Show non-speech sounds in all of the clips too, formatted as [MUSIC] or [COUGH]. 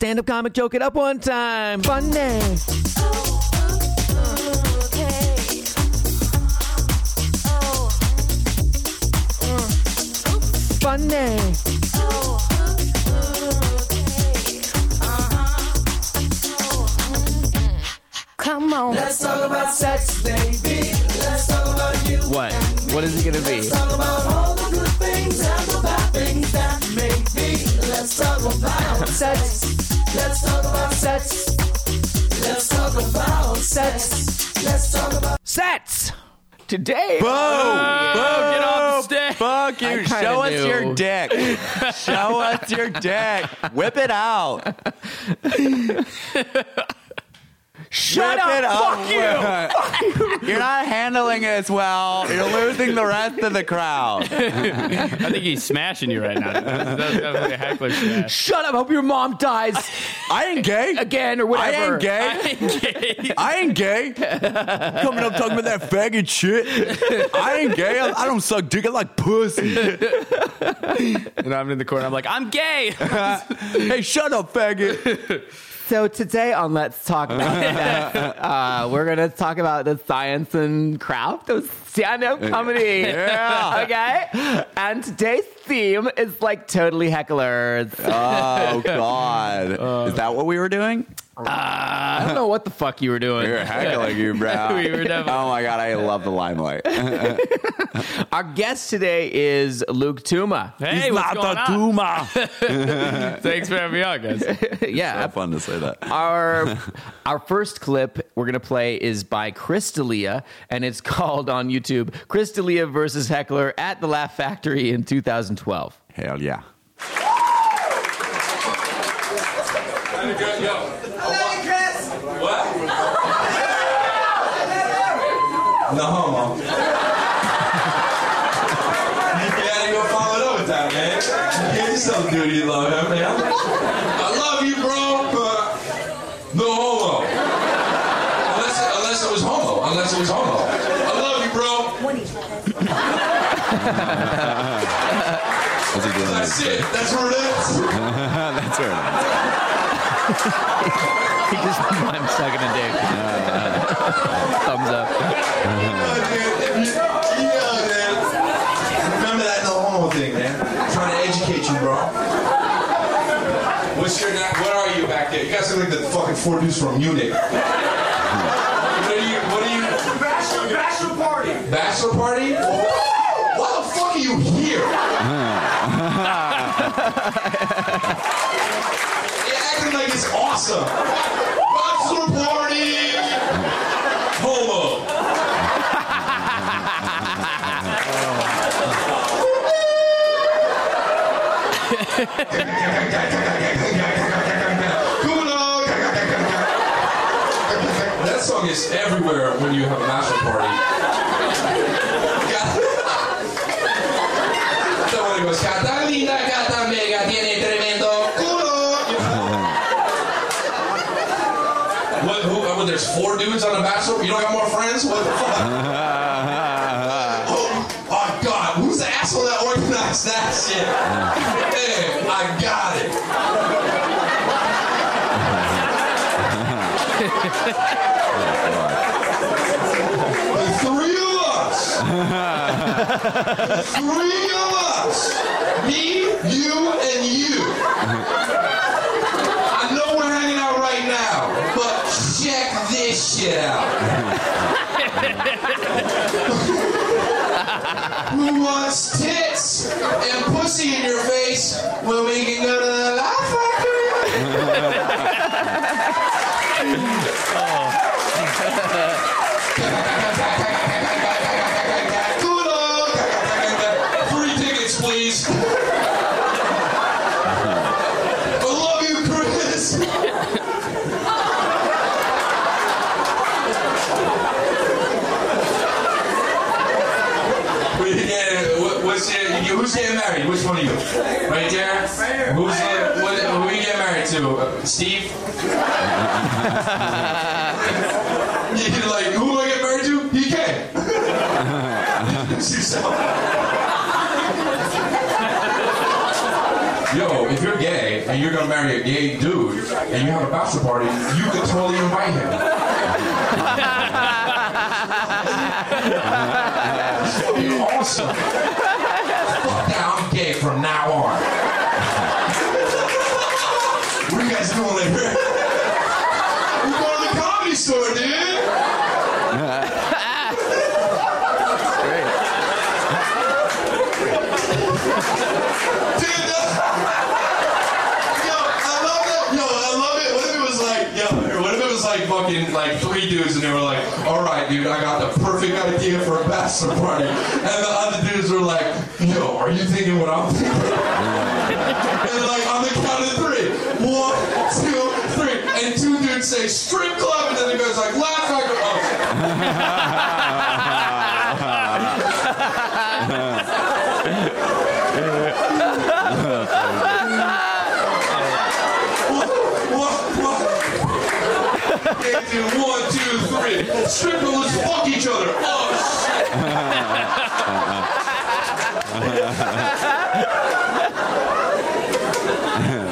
Stand up comic, joke it up one time. Funny. Funny. Come on. Let's talk about sex, baby. Let's talk about you. What? What is it gonna be? Let's talk about all the good things and the bad things that make me. Let's talk about [LAUGHS] sex. Let's talk about sex. Let's talk about sex. Let's talk about Sets. Today. Boo! Oh, Boo! get off the stage. Fuck you! I kinda Show us knew. your dick. [LAUGHS] Show us your dick. Whip it out. [LAUGHS] Shut Whip up. it Fuck you. [LAUGHS] You're not handling it as well. You're losing the rest of the crowd. I think he's smashing you right now. That's, that's definitely a heckler smash. Shut up. Hope your mom dies I ain't gay. again or whatever. I whatever. ain't gay. I ain't gay. Coming up talking about that faggot shit. I ain't gay. I, I don't suck dick. I like pussy. And I'm in the corner. I'm like, I'm gay. [LAUGHS] hey, shut up, faggot. [LAUGHS] So today on Let's Talk About [LAUGHS] uh, we're gonna talk about the science and craft of stand-up comedy. Yeah. Okay. And today's theme is like totally hecklers. [LAUGHS] Oh God. Is that what we were doing? Uh, I don't know what the fuck you were doing. We were heckling you, bro. [LAUGHS] We were definitely- oh my God, I love the limelight. [LAUGHS] Our guest today is Luke Tuma. Hey, what's going on? tumor. Thanks for having me on, guys. yeah. fun to say that. our our first clip we're gonna play is by Chris D'Elia, and it's called on YouTube Chris D'Elia versus Heckler at the Laugh Factory in 2012. Hell yeah. No homo. you gotta go follow it over time, man. Give yourself duty, you love him, man. I love you, bro, but no homo. Unless, unless it was homo. Unless it was homo. I love you, bro. [LAUGHS] What's he doing? That's it. That's what it is. [LAUGHS] That's right. [LAUGHS] He just I'm sucking a dick. Thumbs up. Yeah, man. Remember that no homo thing, man. trying to educate you, bro. What's your name? What are you back there? You guys look like the fucking four dudes from Munich. What are you? What are you? Bachelor, bachelor party. Bachelor party? Why the fuck are you here? Acting like it's awesome. Bachelor party. Homo. That song is everywhere when you have a bachelor party. Someone goes, Catalina, don't got more friends? What the fuck? [LAUGHS] Oh, oh God, who's the asshole that organized that shit? Hey, I got it. The three of us. The three of us. Me, you, and you. I know we're hanging out right now, but check this shit out. [LAUGHS] Who wants tits and pussy in your face when we can go to the Laugh Factory? [LAUGHS] Kudo. Free tickets, please. I love you, Chris. We get, what- what's your, you- who's getting married? Which one of you? Right there? Who's uh, what, who you get married to? Uh, Steve? [LAUGHS] You're like, who do I get married to? He [LAUGHS] can. Yo, if you're gay, and you're gonna marry a gay dude, and you have a bachelor party, you could totally invite him. [LAUGHS] Awesome. Fuck that, I'm gay from now on. Guys doing? We're going to the comedy store, dude. Dude, that- Yo, I love it. Yo, I love it. What if it was like, yo, what if it was like fucking like three dudes and they were like, all right, dude, I got the perfect idea for a bachelor party. And the other dudes were like, yo, are you thinking what I'm thinking? [LAUGHS] and like on the count of three. One, two, three. And two dudes say strip club and then the guy's like, laugh. Oh? What? They do one, two, three. Strippers fuck each other. Oh shit. [LAUGHS]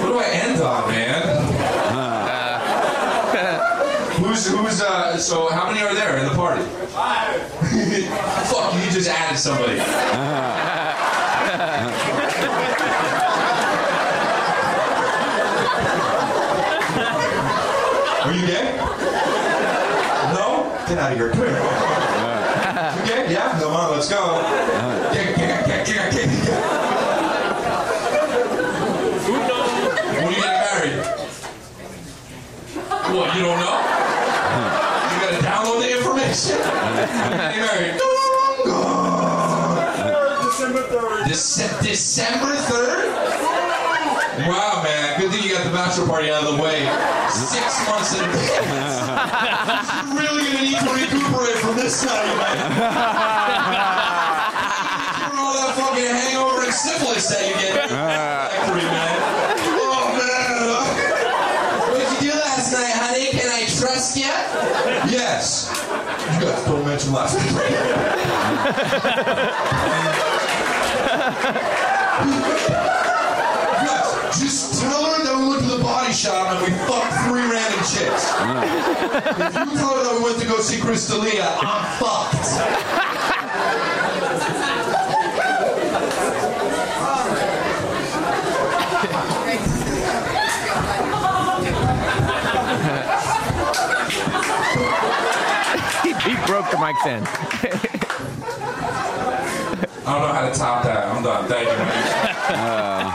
what do I end on, man? Who's who's uh? So how many are there in the party? Five. Fuck, you just added somebody. [LAUGHS] Are you gay? No? Get out of here. [LAUGHS] You gay? Yeah? Come on, let's go. Get, get, get, get, get, get. When are you getting married? What, you don't know? You gotta download the information. When are you getting married? December 3rd. Dece- December 3rd? Wow, man. Good thing you got the bachelor party out of the way six months in advance. You're really to need to recuperate from this night, man. All that fucking hangover and syphilis that you get. Factory, man. Oh, man. What did you do last night, honey? Can I trust you? Yes. You guys don't mention last night. Yes, just tell her that we went to the body shop and we fucked three random chicks. if you tell her that we went to go see Chris D'Elia, I'm fucked. He broke the mic stand. I don't know how to top that. I'm done. Thank you, man.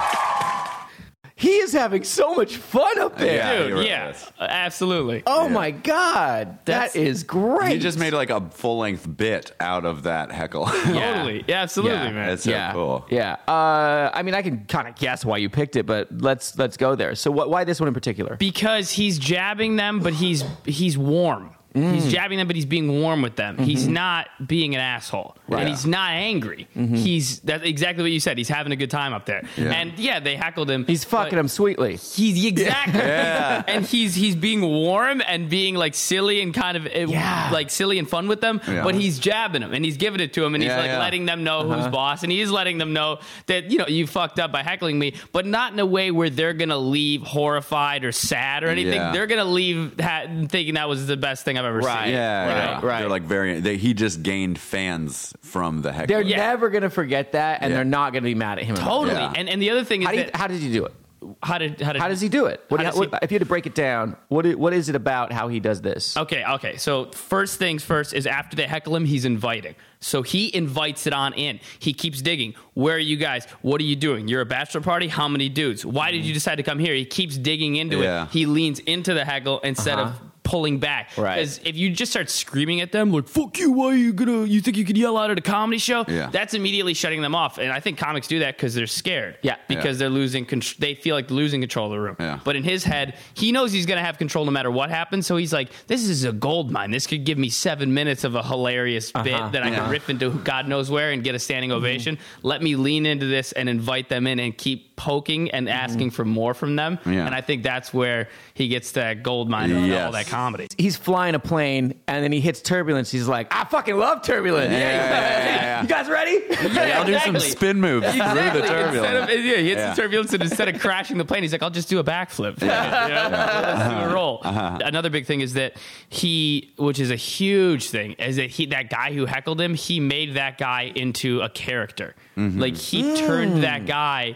He is having so much fun up there. Yeah, Dude, you're yeah, right. absolutely. Oh my God. That's- that is great. He just made like a full length bit out of that heckle. [LAUGHS] Totally. Yeah, absolutely, Yeah, man. It's so yeah, cool. Yeah. Uh, I mean, I can kind of guess why you picked it, but let's let's go there. So, what, why this one in particular? because he's jabbing them, but he's he's warm. He's mm. jabbing them, but he's being warm with them. He's mm-hmm. not being an asshole, and he's not angry. Mm-hmm. He's that's exactly what you said. He's having a good time up there, Yeah. and yeah, they heckled him. He's fucking him sweetly. He's exactly, and he's he's being warm and being like silly and kind of uh, Yeah. like silly and fun with them. Yeah. But he's jabbing them and he's giving it to him, and he's like yeah. letting them know who's uh-huh. boss, and he is letting them know that you know you fucked up by heckling me, but not in a way where they're gonna leave horrified or sad or anything. Yeah. They're gonna leave ha- thinking that was the best thing I've ever Right. seen. Yeah, Right, yeah. right. They're like very. They, he just gained fans from the heckle. They're Yeah. never going to forget that, and Yeah. they're not going to be mad at him. about Totally. Yeah. And and the other thing is, How, do you, how did you do it? how did how did How does he do it? What, How how- does he- if you had to break it down, what what is it about how he does this? Okay, okay. So first things first is after they heckle him, he's inviting. So he invites it on in. He keeps digging. Where are you guys? What are you doing? You're a bachelor party? How many dudes? Why did you mm-hmm. decide to come here? He keeps digging into Yeah. it. He leans into the heckle instead of uh-huh. Pulling back. Right. Because if you just start screaming at them, like, fuck you, why are you gonna, you think you could yell out at a comedy show? Yeah. That's immediately shutting them off. And I think comics do that because they're scared. Yeah. Because they're losing, con- they feel like losing control of the room. Yeah. But in his head, he knows he's going to have control no matter what happens. So he's like, this is a gold mine. This could give me seven minutes of a hilarious uh-huh. bit that I Yeah. can riff into God knows where and get a standing mm-hmm. ovation. Let me lean into this and invite them in and keep poking and mm-hmm. asking for more from them. Yeah. And I think that's where he gets that gold mine of all Yes. that comedy. comedy. He's flying a plane and then he hits turbulence. He's like, I fucking love turbulence. Yeah, yeah, yeah, yeah. [LAUGHS] You guys ready? Yeah, I'll do some spin moves through the Instead turbulence. of, yeah, he hits Yeah. the turbulence and instead of crashing the plane, he's like, I'll just do a backflip. Yeah. [LAUGHS] Let's do a roll. Uh-huh. Another big thing is that he, which is a huge thing, is that he, that guy who heckled him, he made that guy into a character. Mm-hmm. Like he turned that guy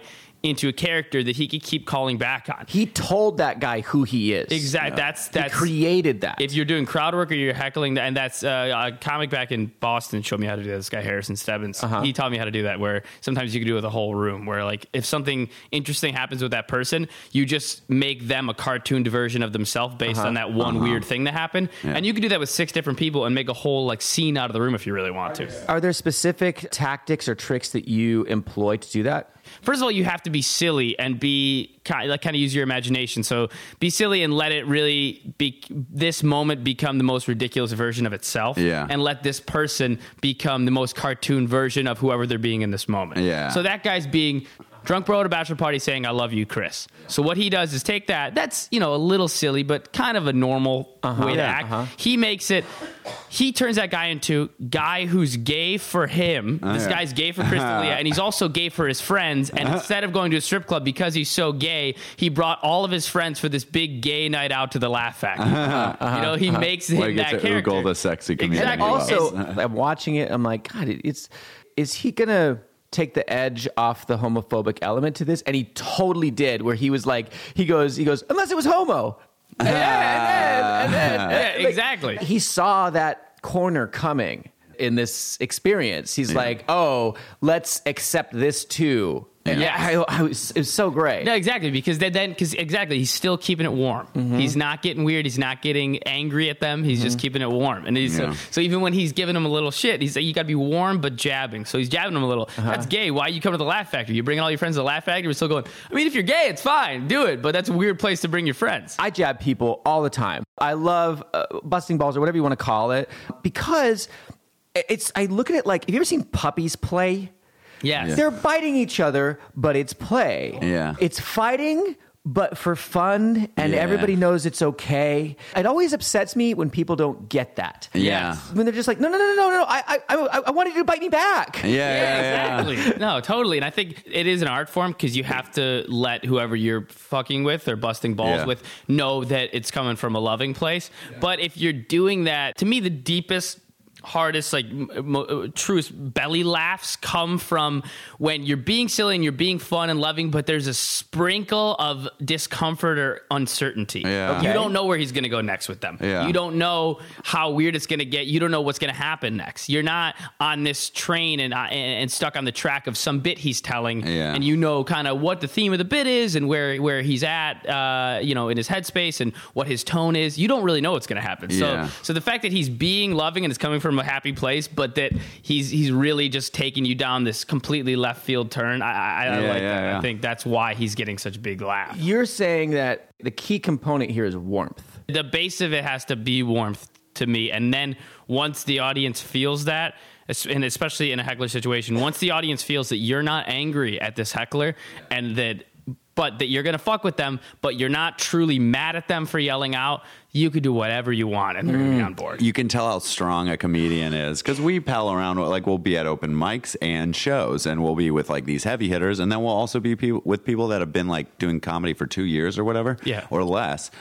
into a character that he could keep calling back on. He told that guy who he is. Exactly. That's He that's created that. if you're doing crowd work or you're heckling, and that's uh, a comic back in Boston showed me how to do that. This guy Harrison Stebbins, Uh-huh. he taught me how to do that. Where sometimes you can do it with a whole room. Where like if something interesting happens with that person, you just make them a cartooned version of themselves based Uh-huh. on that one weird thing that happened, Yeah. and you can do that with six different people and make a whole like scene out of the room if you really want to. Are there specific tactics or tricks that you employ to do that? First of all, you have to be silly and be kind like kind of use your imagination. So be silly and let it really be this moment become the most ridiculous version of itself. Yeah. And let this person become the most cartoon version of whoever they're being in this moment. Yeah. So that guy's being drunk bro at a bachelor party saying "I love you, Chris." So what he does is take that. That's you know a little silly, but kind of a normal way to Yeah, act. uh-huh. He makes it. He turns that guy into guy who's gay for him. this yeah. guy's gay for Chris D'Elia, and he's also gay for his friends. And instead of going to a strip club because he's so gay, he brought all of his friends for this big gay night out to the Laugh Factory. You know, he makes him Like that it's a character. Ugal the sexy comedian. Exactly. he. Also, I'm watching it. I'm like, God, it- it's is he gonna take the edge off the homophobic element to this? And he totally did. Where he was like, he goes, he goes, unless it was homo. [LAUGHS] And then, and then, and then, Yeah, exactly. He saw that corner coming in this experience. He's like, oh, let's accept this too. Yeah, I, I was, it was so great. No, exactly. Because then, because exactly, he's still keeping it warm. Mm-hmm. He's not getting weird. He's not getting angry at them. He's just keeping it warm. And he's, Yeah. so, so even when he's giving them a little shit, he's like, you got to be warm but jabbing. So he's jabbing them a little. Uh-huh. That's gay. Why you come to the Laugh Factory? You're bringing all your friends to the Laugh Factory. We're still going. I mean, if you're gay, it's fine. Do it. But that's a weird place to bring your friends. I jab people all the time. I love uh, busting balls or whatever you want to call it because it's. I look at it like. Have you ever seen puppies play? Yes. They're biting each other, but it's play. Yeah. It's fighting, but for fun, and Yeah. everybody knows it's okay. It always upsets me when people don't get that. Yeah. When they're just like, no, no, no, no, no, no. I, I, I, I wanted you to bite me back. Yeah, yeah, yeah. exactly. No, totally. And I think it is an art form because you have to let whoever you're fucking with or busting balls Yeah. with know that it's coming from a loving place. But if you're doing that, to me, the deepest hardest like mo- uh, truest belly laughs come from when you're being silly and you're being fun and loving but there's a sprinkle of discomfort or uncertainty Yeah. you don't know where he's going to go next with them Yeah. you don't know how weird it's going to get. You don't know what's going to happen next. You're not on this train and, uh, and stuck on the track of some bit he's telling, Yeah. and you know kind of what the theme of the bit is and where where he's at, uh, you know, in his headspace and what his tone is. You don't really know what's going to happen. Yeah. So so the fact that he's being loving and it's coming from a happy place, but that he's he's really just taking you down this completely left field turn. I, I, I Yeah, like yeah, that. yeah. I think that's why he's getting such a big laugh. You're saying that the key component here is warmth. the base of it has to be warmth to me and then once the audience feels that and especially in a heckler situation once the audience feels that you're not angry at this heckler and that but that you're gonna fuck with them but you're not truly mad at them for yelling out you could do whatever you want and they're gonna be mm. on board. You can tell how strong a comedian is because we pal around like we'll be at open mics and shows and we'll be with like these heavy hitters and then we'll also be people, with people that have been like doing comedy for two years or whatever Yeah. or less.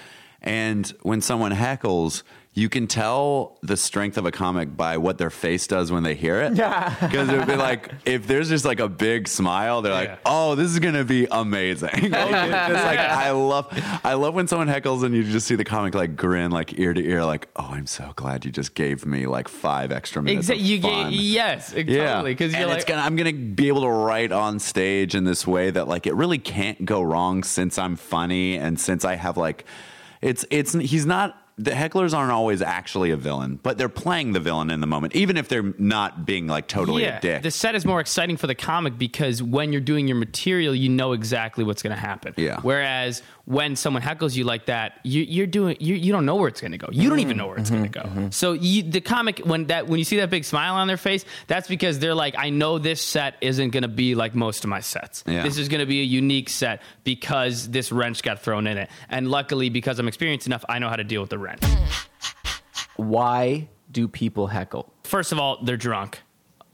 And when someone heckles you can tell the strength of a comic by what their face does when they hear it. Yeah. [LAUGHS] Because it would be like, if there's just like a big smile, they're like, Yeah. oh, this is going to be amazing. [LAUGHS] Like, like, I love, I love when someone heckles and you just see the comic like grin, like ear to ear, like, oh, I'm so glad you just gave me like five extra minutes. Exactly. Of You fun. get yes, Yeah, totally. Because you're and like, it's gonna, I'm gonna be able to write on stage in this way that like it really can't go wrong since I'm funny and since I have like, it's it's he's not the hecklers aren't always actually a villain, but they're playing the villain in the moment, even if they're not being like totally a dick. The set is more exciting for the comic because when you're doing your material, you know exactly what's going to happen. Yeah. Whereas when someone heckles you like that, you, you're doing you, you don't know where it's going to go. You don't even know where it's mm-hmm. going to go. Mm-hmm. Mm-hmm. So you, the comic when that when you see that big smile on their face, that's because they're like, I know this set isn't going to be like most of my sets. Yeah. This is going to be a unique set because this wrench got thrown in it, and luckily because I'm experienced enough, I know how to deal with the wrench. Why do people heckle? First of all, they're drunk.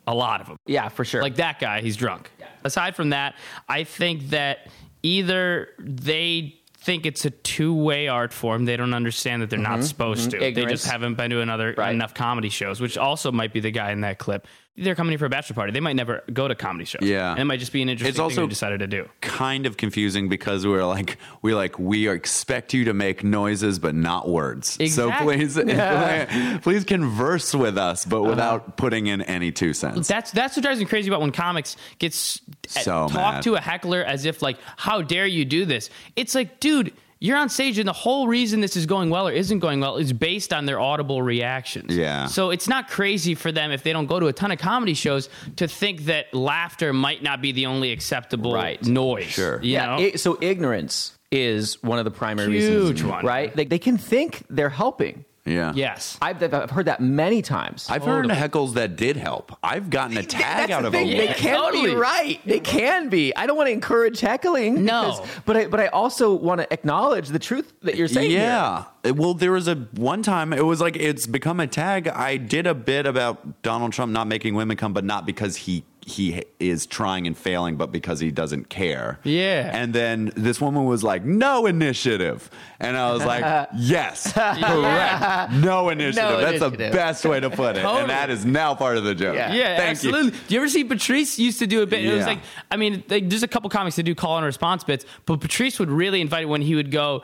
A lot of them. Yeah, for sure. Like that guy, he's drunk. Aside from that, I think that either they think it's a two-way art form. They don't understand that they're not mm-hmm. supposed mm-hmm. to. They just haven't been to another Right. enough comedy shows, which also might be the guy in that clip. They're coming here for a bachelor party. They might never go to comedy shows. Yeah. and it might just be an interesting It's thing also- decided to do. kind of confusing because we're like we like we expect you to make noises but not words. Exactly. So please [LAUGHS] please converse with us but uh-huh. without putting in any two cents. That's that's what drives me crazy about when comics gets So talk mad. to a heckler as if like, how dare you do this? It's like, dude, you're on stage, and the whole reason this is going well or isn't going well is based on their audible reactions. Yeah. So it's not crazy for them if they don't go to a ton of comedy shows to think that laughter might not be the only acceptable Right. noise. Sure. You yeah. know? i- so ignorance is one of the primary Huge reasons, one. right? They, they can think they're helping. Yeah. yes. I've, I've heard that many times. I've heard heckles that did help. I've gotten a tag That's out the of thing. a They Yeah, can totally. be right. They can be. I don't want to encourage heckling. No. because- but I, but I also want to acknowledge the truth that you're saying. Yeah. It- Well, there was a one time it was like it's become a tag. I did a bit about Donald Trump not making women come, but not because he he is trying and failing, but because he doesn't care. Yeah. And then this woman was like, "No initiative," and I was like, [LAUGHS] "Yes, correct. [LAUGHS] No initiative. No That's the best way to put it." Totally. And that is now part of the joke. Yeah. Yeah, Thank absolutely. you. Do you ever see Patrice used to do a bit? It was like, I mean, like, there's a couple comics that do call and response bits, but Patrice would really invite when he would go.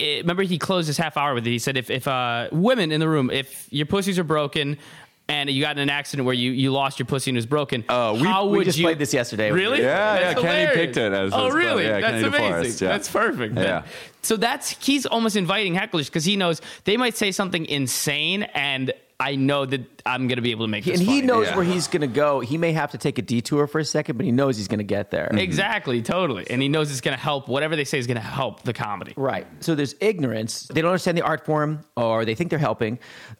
eh, Remember, he closed his half hour with it. He said, "If if uh, women in the room, if your pussies are broken." And you got in an accident where you, you lost your pussy and it was broken. Uh, we- how we would just you, played this yesterday. Really? Yeah, That's yeah, Kenny picked it as oh, really? yeah, that's Kenny amazing. DeForest, yeah. That's perfect. Yeah. So that's he's almost inviting hecklers because he knows they might say something insane, and I know that I'm going to be able to make. This and he funny. knows Yeah. where he's going to go. He may have to take a detour for a second, but he knows he's going to get there. Mm-hmm. Exactly, totally. And he knows it's going to help. Whatever they say is going to help the comedy. Right. So there's ignorance. They don't understand the art form or they think they're helping.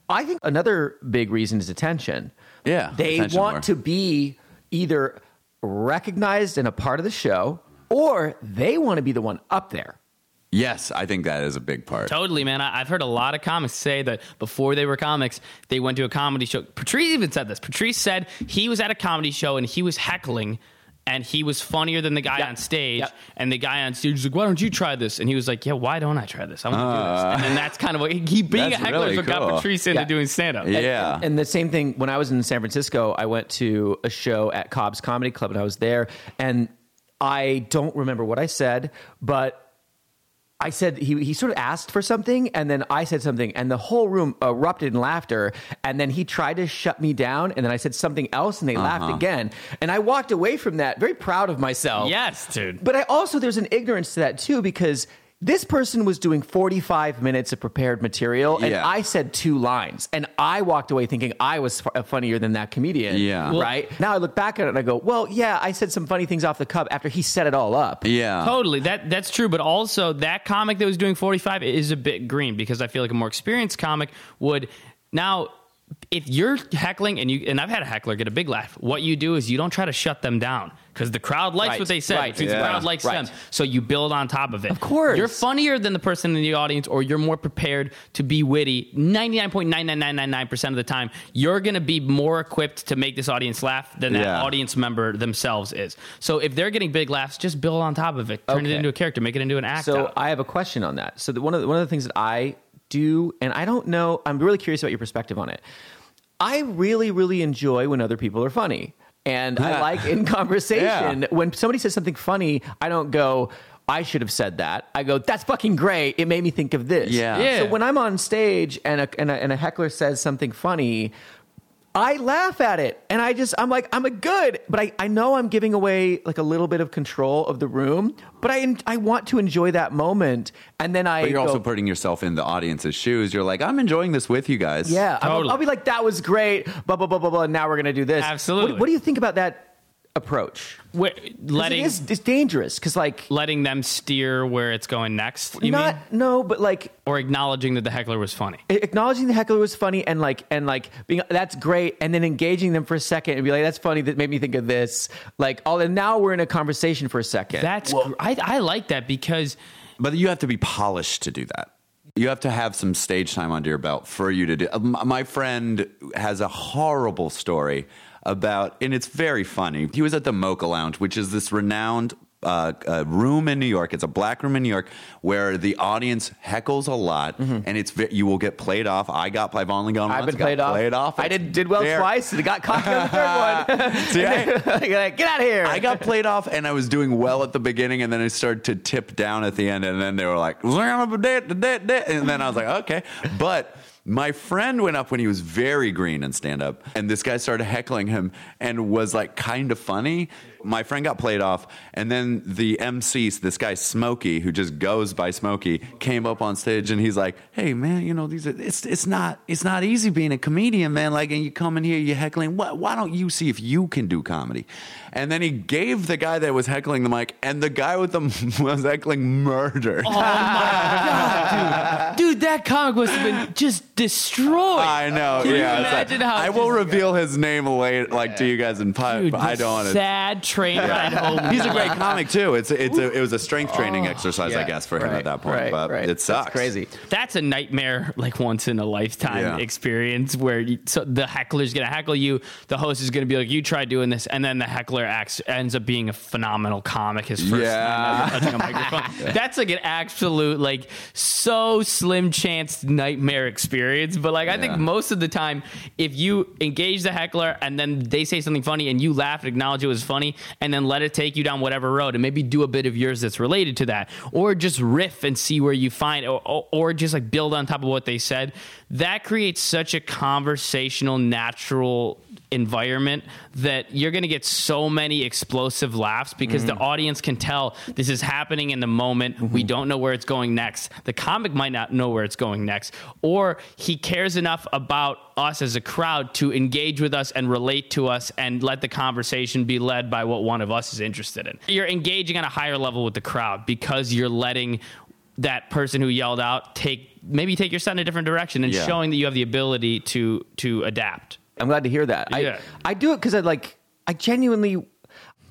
I think another big reason is attention. Yeah, They attention want more. to be either recognized and a part of the show or they want to be the one up there. Yes, I think that is a big part. Totally, man. I, I've heard a lot of comics say that before they were comics, they went to a comedy show. Patrice even said this. Patrice said he was at a comedy show and he was heckling. And he was funnier than the guy Yep. on stage. Yep. And the guy on stage was like, "Why don't you try this?" And he was like, "Yeah, why don't I try this? I want to do this." And then ah. that's kind of what he being a That's heckler is really what got. Patrice into Yeah. doing stand up. Yeah. And, and the same thing when I was in San Francisco, I went to a show at Cobb's Comedy Club and I was there and I don't remember what I said, but I said he he sort of asked for something and then I said something and the whole room erupted in laughter and then he tried to shut me down and then I said something else and they laughed uh-huh. again and I walked away from that very proud of myself. Yes, dude. But I also there's an ignorance to that too because this person was doing 45 minutes of prepared material and Yeah. I said two lines and I walked away thinking I was f- uh, funnier than that comedian. Yeah. Well- right? Now I look back at it and I go, well, yeah, I said some funny things off the cuff after he set it all up. Yeah. Totally. That that's true. But also that comic that was doing 45 is a bit green because I feel like a more experienced comic would now if you're heckling and you and I've had a heckler get a big laugh, what you do is you don't try to shut them down because the crowd likes Right, what they said. right, yeah, the crowd likes right. them. So you build on top of it. Of course. You're funnier than the person in the audience or you're more prepared to be witty. 99.99999% of the time, you're going to be more equipped to make this audience laugh than that Yeah. audience member themselves is. So if they're getting big laughs, just build on top of it. Turn it into a character, make it into an act. So out. I have a question on that. So the, one of the, one of the things that I do, and I don't know, I'm really curious about your perspective on it. I really, really enjoy when other people are funny, and I like in [LAUGHS] conversation Yeah. when somebody says something funny. I don't go. I should have said that. I go, that's fucking great. It made me think of this. Yeah. Yeah. So when I'm on stage and a, and a, and a heckler says something funny, I laugh at it and I just, I'm like, I'm a good, but I, I know I'm giving away like a little bit of control of the room, but I, I want to enjoy that moment. And then I, But you're go, also putting yourself in the audience's shoes. You're like, I'm enjoying this with you guys. yeah, I'll- Totally. I'll, be like, that was great, blah, blah, blah, blah, blah. Now we're going to do this. Absolutely. What, what do you think about that? Approach. Where, 'Cause letting it is, it's dangerous because like letting them steer where it's going next. You not mean, no, but like or acknowledging that the heckler was funny. acknowledging the heckler was funny and like and like being that's great and then engaging them for a second and be like that's funny that made me think of this like all and now we're in a conversation for a second That's gr- I, I like that because But you have to be polished to do that. You have to have some stage time under your belt for you to do. My friend has a horrible story about, and it's very funny. He was at the Mocha Lounge, which is this renowned uh, uh, room in New York. It's a black room in New York where the audience heckles a lot, and it's you will get played off. I got I've only gone. I've once, been played off. Played off. I did did well There. twice and got cocky on the third [LAUGHS] one. See, [LAUGHS] Like, Get out of here! I got played off and I was doing well at the beginning and then I started to tip down at the end and then they were like, and then I was like, okay. But my friend went up when he was very green in stand up and this guy started heckling him and was like kind of funny. My friend got played off and then the MC, this guy Smokey, who just goes by Smokey, came up on stage and he's like, hey man, you know, these are, it's, it's not, it's not easy being a comedian, man. Like, and you come in here, you're heckling. Why, why don't you see if you can do comedy? And then he gave the guy that was heckling the mic, and the guy with the [LAUGHS] was heckling murder. oh my god, dude, dude, that comic must have been just destroyed. I know. Can you yeah, like- how I will reveal his name later, like to you guys in pipe. Dude, I don't want to. Sad train ride home. He's a great comic too. It's it's a, it was a strength training exercise, I guess, for him right, at that point. right, but right. it That's sucks. crazy. That's a nightmare, like once in a lifetime Yeah. experience where you, so the heckler's gonna heckle you, the host is gonna be like, "You try doing this," and then the heckler acts ends up being a phenomenal comic. His first Yeah. time touching a microphone. [LAUGHS] That's like an absolute, like, so slim chance nightmare experience. But like, I Yeah. think most of the time, if you engage the heckler and then they say something funny and you laugh and acknowledge it was funny, and then let it take you down whatever road, and maybe do a bit of yours that's related to that, or just riff and see where you find, or, or, or just like build on top of what they said. That creates such a conversational, natural environment that you're going to get so many explosive laughs because the mm-hmm. audience can tell this is happening in the moment. We mm-hmm. don't know where it's going next. The comic might not know where it's going next, or he cares enough about us as a crowd to engage with us and relate to us and let the conversation be led by what one of us is interested in. You're engaging on a higher level with the crowd because you're letting that person who yelled out take maybe take your son in a different direction and Yeah. showing that you have the ability to to adapt. I'm glad to hear that. Yeah. I I do it because I like I genuinely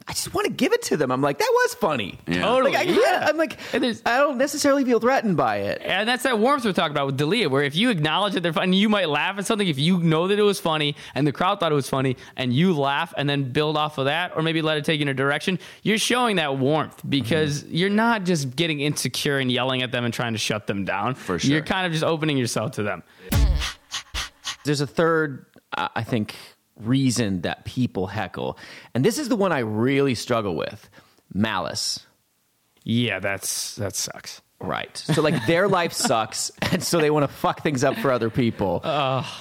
I just want to give it to them. I'm like that was funny. Yeah. Totally. Like, I, yeah. I'm like And I don't necessarily feel threatened by it. And that's that warmth we're talking about with D'Elia, where if you acknowledge that they're funny, you might laugh at something if you know that it was funny and the crowd thought it was funny and you laugh and then build off of that or maybe let it take you in a direction, you're showing that warmth because Mm-hmm. you're not just getting insecure and yelling at them and trying to shut them down. For sure. You're kind of just opening yourself to them. There's a third, I think, reason that people heckle, and this is the one I really struggle with: malice. Yeah, that's that sucks. Right. So like their [LAUGHS] life sucks, and so they want to fuck things up for other people.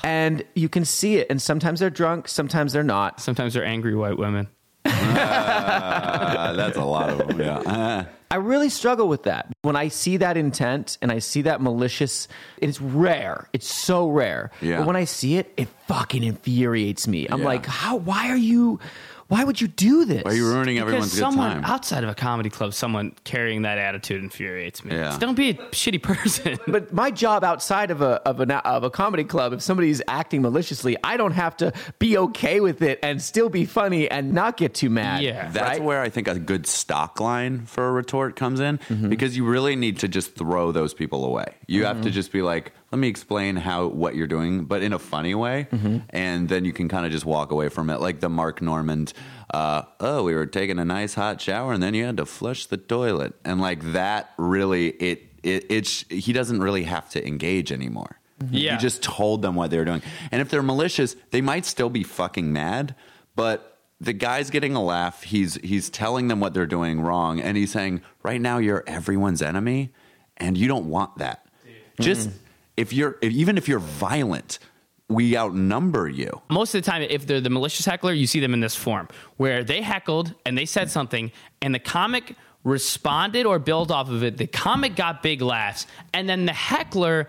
And you can see it. And sometimes they're drunk, sometimes they're not. Sometimes they're angry white women. Uh, that's a lot of them. Yeah. Uh, [LAUGHS] I really struggle with that. When I see that intent and I see that malicious, it's rare. It's so rare. Yeah. But when I see it, it fucking infuriates me. I'm Yeah. like, how? Why are you? Why would you do this? are you ruining everyone's Because good someone time? outside of a comedy club, someone carrying that attitude infuriates me. Yeah. Don't be a shitty person. [LAUGHS] But my job outside of a of a of a comedy club, if somebody's acting maliciously, I don't have to be okay with it and still be funny and not get too mad. Yeah. That's right? where I think a good stock line for a retort comes in Mm-hmm. because you really need to just throw those people away. You have to Mm-hmm. just be like, let me explain how what you're doing, but in a funny way, Mm-hmm. and then you can kind of just walk away from it, like the Mark Normand. Uh, oh, we were taking a nice hot shower, and then you had to flush the toilet, and like that really it it it's he doesn't really have to engage anymore. Yeah. You just told them what they were doing. And if they're malicious, they might still be fucking mad, but the guy's getting a laugh. He's he's telling them what they're doing wrong and he's saying, "Right now you're everyone's enemy and you don't want that." Just if you're if, even if you're violent, we outnumber you. most of the time, if they're the malicious heckler, you see them in this form where they heckled and they said something, and the comic responded or built off of it. The comic got big laughs, and then the heckler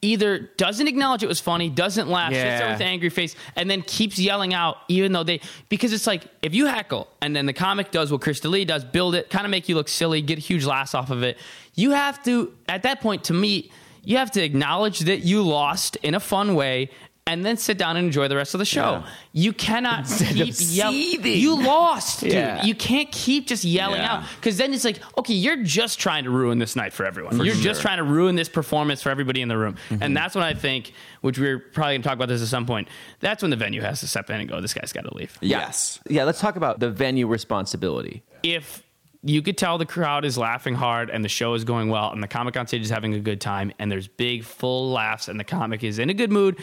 either doesn't acknowledge it was funny, doesn't laugh, sits there with an angry face, and then keeps yelling out, even though they because it's like if you heckle and then the comic does what Chris D'Elia does, build it, kind of make you look silly, get a huge laughs off of it. You have to at that point to me, you have to acknowledge that you lost in a fun way. And then sit down and enjoy the rest of the show. Yeah. You cannot [LAUGHS] keep yelling. You lost, dude. Yeah. You can't keep just yelling Yeah. out because then it's like, okay, you're just trying to ruin this night for everyone. you're just sure. Mm-hmm. trying to ruin this performance for everybody in the room. And that's when I think, which we're probably going to talk about this at some point, that's when the venue has to step in and go, this guy's got to leave. Yes. Yeah, let's talk about the venue responsibility. If you could tell the crowd is laughing hard and the show is going well and the comic on stage is having a good time and there's big full laughs and the comic is in a good mood,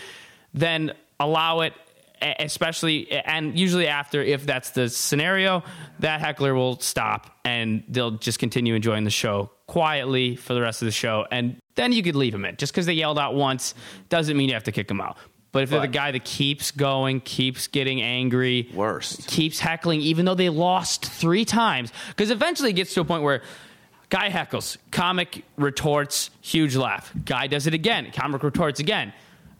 then allow it especially and usually after if that's the scenario that heckler will stop and they'll just continue enjoying the show quietly for the rest of the show and then you could leave them in. Just because they yelled out once doesn't mean you have to kick them out but if they're the guy that keeps going keeps getting angry Worst. keeps heckling even though they lost three times because eventually it gets to a point where guy heckles comic retorts huge laugh guy does it again comic retorts again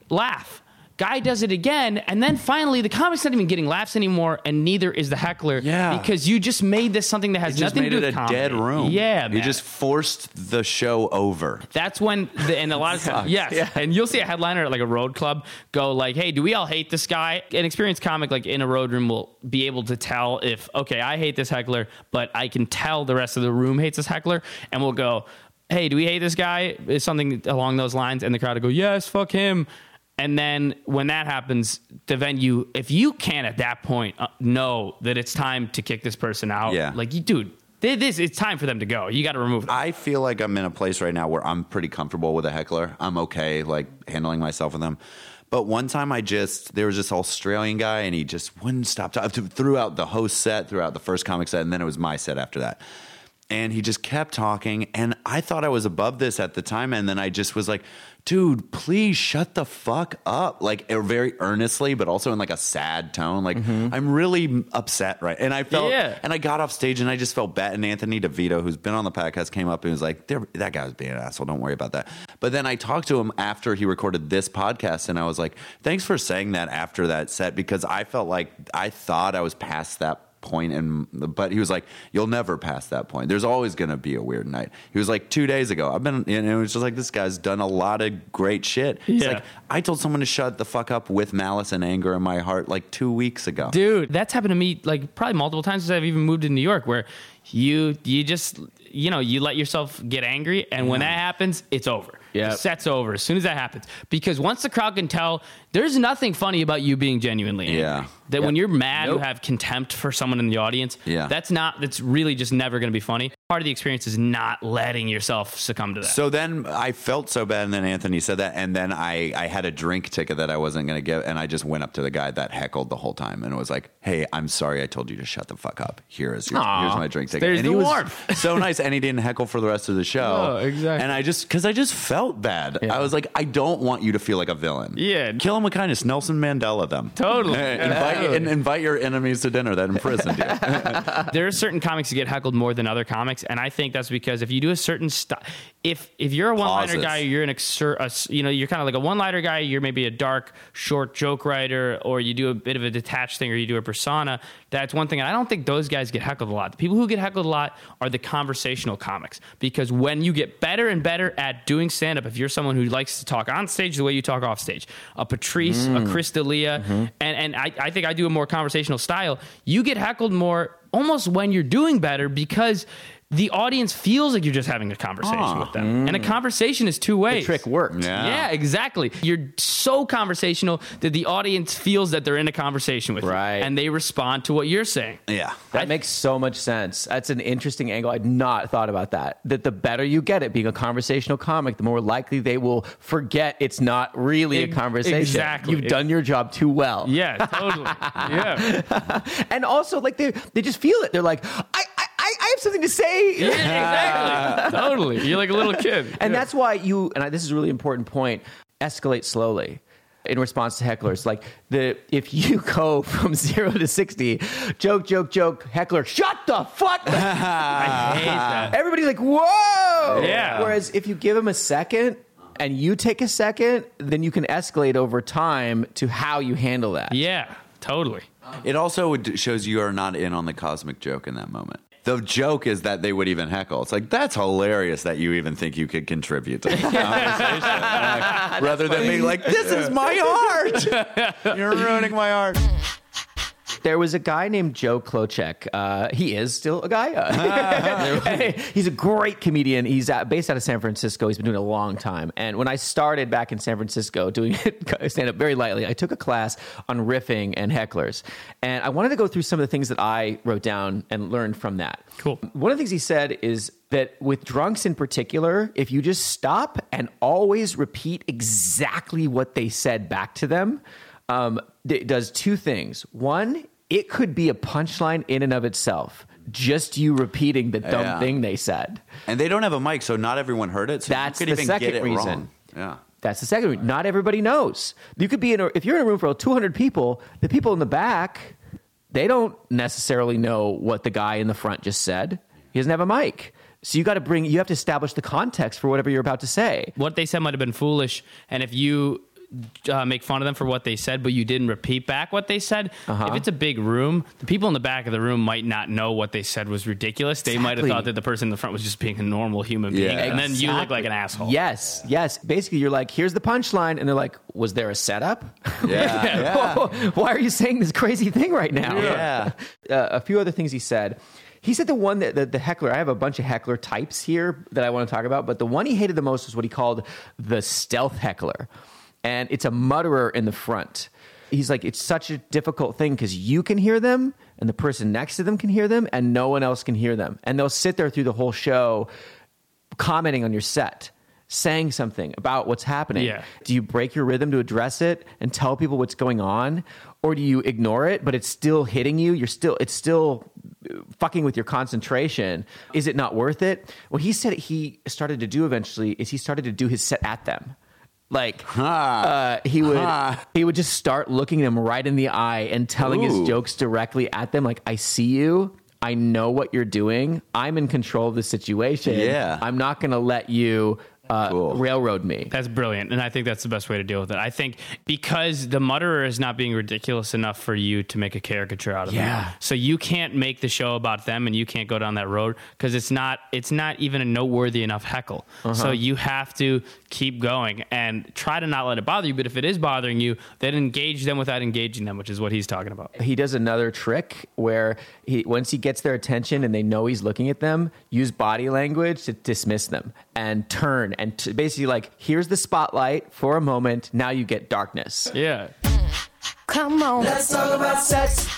laugh guy does it again and then finally the comic's not even getting laughs anymore and neither is the heckler Yeah. because you just made this something that has nothing made to do it with a comedy. dead room. yeah You just forced the show over. That's when, the, and a lot of [LAUGHS] times, yes, and you'll see a headliner at like a road club go like, "Hey, do we all hate this guy?" An experienced comic like in a road room will be able to tell if, okay, I hate this heckler, but I can tell the rest of the room hates this heckler, and we'll go, "Hey, do we hate this guy?" Is something along those lines, and the crowd will go, "Yes, fuck him." And then when that happens, the venue, if you can't at that point uh, know that it's time to kick this person out, Yeah. like you, dude, this it's time for them to go. You got to remove them. I feel like I'm in a place right now where I'm pretty comfortable with a heckler. I'm okay, like handling myself with them. But one time I just, there was this Australian guy and he just wouldn't stop talking throughout the host set, throughout the first comic set, and then it was my set after that. And he just kept talking. And I thought I was above this at the time. And then I just was like, dude, please shut the fuck up. Like, er, very earnestly, but also in like a sad tone. Like, I'm really upset, right? And I felt, Yeah. and I got off stage and I just felt bad. And Anthony DeVito, who's been on the podcast, came up and was like, that guy was being an asshole. Don't worry about that. But then I talked to him after he recorded this podcast and I was like, thanks for saying that after that set because I felt like I thought I was past that point and but he was like you'll never pass that point. There's always going to be a weird night. He was like two days ago i've been and it was just like this guy's done a lot of great shit. He's Yeah. like i told someone to shut the fuck up with malice and anger in my heart like two weeks ago. Dude that's happened to me like probably multiple times since i've even moved to new york where you you just you know you let yourself get angry and when that happens it's over. Yeah, the set's over as soon as that happens. Because once the crowd can tell there's nothing funny about you being genuinely angry. Yeah. that when you're mad Nope. you have contempt for someone in the audience Yeah. that's not that's really just never going to be funny part of the experience is not letting yourself succumb to that So then I felt so bad, and then Anthony said that, and then I, I had a drink ticket that I wasn't going to give, and I just went up to the guy that heckled the whole time, and it was like, "Hey, I'm sorry, I told you to shut the fuck up. Here is your, Aw. here's my drink ticket." There's and he the was warmth. [LAUGHS] so nice, and he didn't heckle for the rest of the show. Oh, exactly. And I just because I just felt bad. I was like, I don't want you to feel like a villain. Yeah. kill him with kindness. Nelson Mandela them. Totally. [LAUGHS] invite, and invite your enemies to dinner that imprisoned you. [LAUGHS] there are certain comics that get heckled more than other comics, and I think that's because if you do a certain style, if if you're a one liner guy, you're an exer, a you know, you're kind of like a one liner guy. You're maybe a dark, short joke writer, or you do a bit of a detached thing, or you do a persona. That's one thing. And I don't think those guys get heckled a lot. The people who get heckled a lot are the conversational comics, because when you get better and better at doing stand up, if you're someone who likes to talk on stage the way you talk off stage, a Patrice, a mm. Chris D'Elia, mm-hmm. and and I, I think I do a more conversational style. You get heckled more almost when you're doing better because the audience feels like you're just having a conversation Ah. with them. And a conversation is two ways. trick works. Yeah. Yeah, exactly. You're so conversational that the audience feels that they're in a conversation with Right. you. And they respond to what you're saying. yeah. That makes so much sense. That's an interesting angle. I'd not thought about that. That the better you get at being a conversational comic, the more likely they will forget it's not really a conversation. exactly. You've done your job too well. Yeah, totally. yeah. [LAUGHS] And also, like they they just feel it. They're like, I I, I I have something to say. [LAUGHS] Yeah, exactly. [LAUGHS] totally. You're like a little kid. And Yeah. that's why you and I, this is a really important point. Escalate slowly in response to hecklers. Like the if you [LAUGHS] go from zero to sixty, joke, joke, joke, heckler, shut the fuck. up. I hate that. Everybody's like, whoa. Yeah. Whereas if you give them a second. and you take a second, then you can escalate over time to how you handle that. Yeah, totally. It also shows you are not in on the cosmic joke in that moment. The joke is that they would even heckle. It's like that's hilarious that you even think you could contribute to the [LAUGHS] conversation, Like, rather than being like, "This is my [LAUGHS] art. [LAUGHS] You're ruining my art." There was a guy named Joe Klocek. Uh, he is still a guy. [LAUGHS] Uh, he's a great comedian. He's uh based out of San Francisco. He's been doing it a long time. And when I started back in San Francisco doing [LAUGHS] stand up very lightly, I took a class on riffing and hecklers. And I wanted to go through some of the things that I wrote down and learned from that. Cool. One of the things he said is that with drunks in particular, if you just stop and always repeat exactly what they said back to them, um, it does two things. One, it could be a punchline in and of itself, just you repeating the dumb Yeah. thing they said. And they don't have a mic, so not everyone heard it. So That's you could the even second get it reason. wrong. Yeah. That's the second reason. Not everybody knows. You could be in a, if you're in a room for 200 people, the people in the back, they don't necessarily know what the guy in the front just said. He doesn't have a mic. So you got to bring, you have to establish the context for whatever you're about to say. What they said might have been foolish, and if you uh, make fun of them for what they said, but you didn't repeat back what they said, Uh-huh. if it's a big room, the people in the back of the room might not know what they said was ridiculous. They might have thought that the person in the front was just being a normal human being, Yeah. and then you look like an asshole. Yes, yes. Basically, you're like, here's the punchline, and they're like, was there a setup? Yeah. [LAUGHS] yeah. [LAUGHS] Why are you saying this crazy thing right now? Yeah. [LAUGHS] Uh, a few other things he said. He said the one that the, the heckler. I have a bunch of heckler types here that I want to talk about, but the one he hated the most was what he called the stealth heckler, and it's a mutterer in the front. He's like, it's such a difficult thing because you can hear them, and the person next to them can hear them, and no one else can hear them, and they'll sit there through the whole show commenting on your set, saying something about what's happening. Yeah. Do you break your rhythm to address it and tell people what's going on, or do you ignore it, but it's still hitting you? You're still it's still uh, fucking with your concentration. Is it not worth it? What he said he started to do eventually is he started to do his set at them. Like uh, he would, Huh. he would just start looking them right in the eye and telling Ooh. his jokes directly at them. Like, I see you. I know what you're doing. I'm in control of the situation. Yeah. I'm not going to let you uh, Cool. railroad me. That's brilliant, and I think that's the best way to deal with it. I think because the mutterer is not being ridiculous enough for you to make a caricature out of Yeah. them. So you can't make the show about them, and you can't go down that road because it's not it's not even a noteworthy enough heckle. So you have to keep going and try to not let it bother you. But if it is bothering you, then engage them without engaging them, which is what he's talking about. he does another trick where he once he gets their attention and they know he's looking at them, use body language to dismiss them and turn and to basically like here's the spotlight for a moment. Now you get darkness. Yeah. Come on. Let's talk about sex.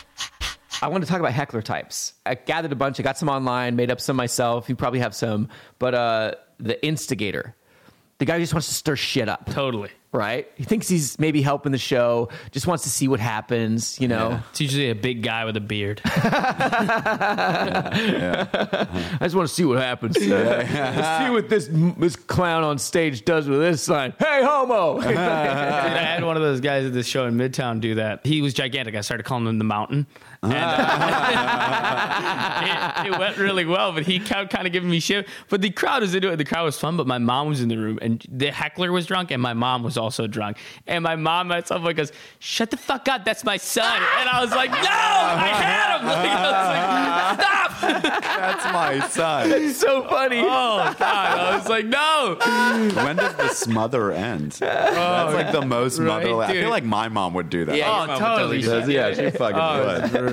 I want to talk about heckler types. I gathered a bunch. I got some online, made up some myself. You probably have some, but uh, the instigator, the guy who just wants to stir shit up. Totally. Right? He thinks he's maybe helping the show, just wants to see what happens, you know? It's usually a big guy with a beard. [LAUGHS] I just want to see what happens. Let's see what this this clown on stage does with this sign. Hey, homo! [LAUGHS] Dude, I had one of those guys at this show in Midtown do that. He was gigantic. I started calling him the Mountain. And, uh, [LAUGHS] it, it went really well, but he kept kind of giving me shit. But the crowd was into it. The crowd was fun, but my mom was in the room, and the heckler was drunk, and my mom was also drunk. And my mom at some point goes, "Shut the fuck up, that's my son." And I was like, "No, I had him." [LAUGHS] Like, I was like, "Stop!" That's my son. [LAUGHS] so funny. Oh God! I was like, "No." when does the smother end? Oh, That's like the most right, motherly. I feel like my mom would do that. Yeah, Oh, your mom would totally. do that. Yeah, she fucking would.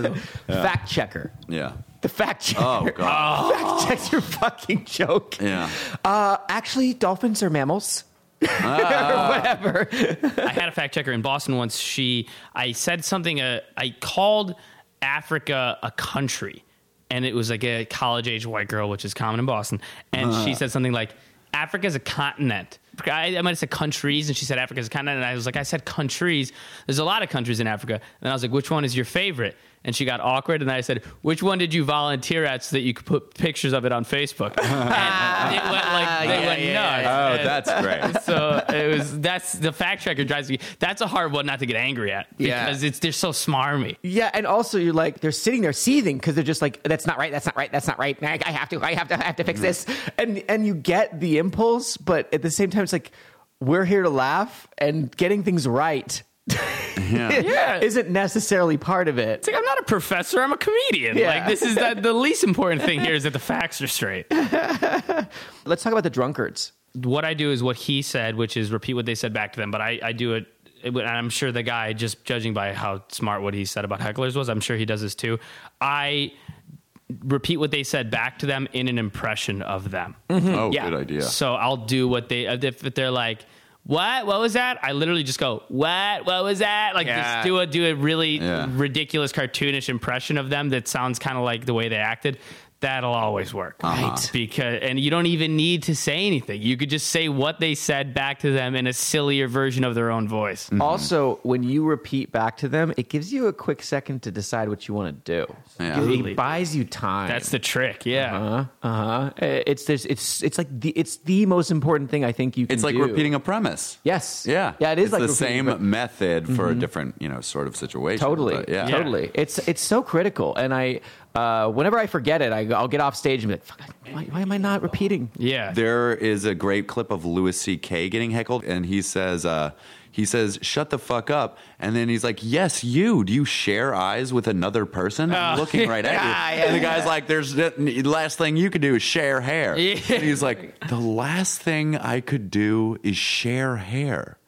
Fact checker. [LAUGHS] Yeah. The fact checker. Oh god. [LAUGHS] Fact checks your fucking joke. Yeah. Uh, actually, dolphins are mammals. [LAUGHS] or whatever. I had a fact checker in Boston once. She, I said something. Uh, I called Africa a country, and it was like a college age white girl, which is common in Boston. And she said something like, "Africa's a continent." I, I might have said countries, and she said Africa's a continent. And I was like, I said countries. There's a lot of countries in Africa. And I was like, which one is your favorite? And she got awkward, and I said, which one did you volunteer at so that you could put pictures of it on Facebook? [LAUGHS] and it went like they Yeah, went yeah, nuts. Oh, And- that's great. [LAUGHS] so it was that's the fact checker drives me. That's a hard one not to get angry at Yeah. because it's they're so smarmy. Yeah, and also you're like they're sitting there seething because they're just like that's not right, that's not right, that's not right. I, I have to, I have to, I have to fix mm-hmm. this, and and you get the impulse, but at the same time it's like, we're here to laugh and getting things right. [LAUGHS] Yeah. isn't necessarily part of it. It's like I'm not a professor. I'm a comedian. Yeah. Like this is the, the least important thing here is that the facts are straight. [LAUGHS] Let's talk about the drunkards. What I do is what he said, which is repeat what they said back to them. But I, I do it. And I'm sure the guy, just judging by how smart what he said about hecklers was, I'm sure he does this too. I repeat what they said back to them in an impression of them. Mm-hmm. Oh, Yeah. good idea. So I'll do what they if they're like, "What? What was that?" I literally just go, "What? What was that?" Like Yeah. just do a do a really Yeah. ridiculous cartoonish impression of them that sounds kind of like the way they acted. That'll always work, uh-huh. Right. Because and you don't even need to say anything. You could just say what they said back to them in a sillier version of their own voice. Mm-hmm. Also, when you repeat back to them, it gives you a quick second to decide what you want to do. Yeah. It- buys you time. That's the trick, yeah. Uh-huh. uh huh. It's there's it's it's like the it's the most important thing I think you can. Do. It's like do. repeating a premise. Yes. Yeah. Yeah. It is It's like the same a- method for a mm-hmm. different, you know, sort of situation. Totally. but yeah. Totally. It's it's so critical, and I uh, whenever I forget it, I, I'll get off stage and be like, Fuck, why, why am I not repeating? Yeah. There is a great clip of Louis C.K. getting heckled, and he says, uh, he says, "Shut the fuck up," and then he's like, "Yes, you. Do you share eyes with another person? I'm Oh. looking right at you." [LAUGHS] Yeah, yeah, and the guy's like, "There's the last thing you could do is share hair." Yeah. And he's like, "The last thing I could do is share hair."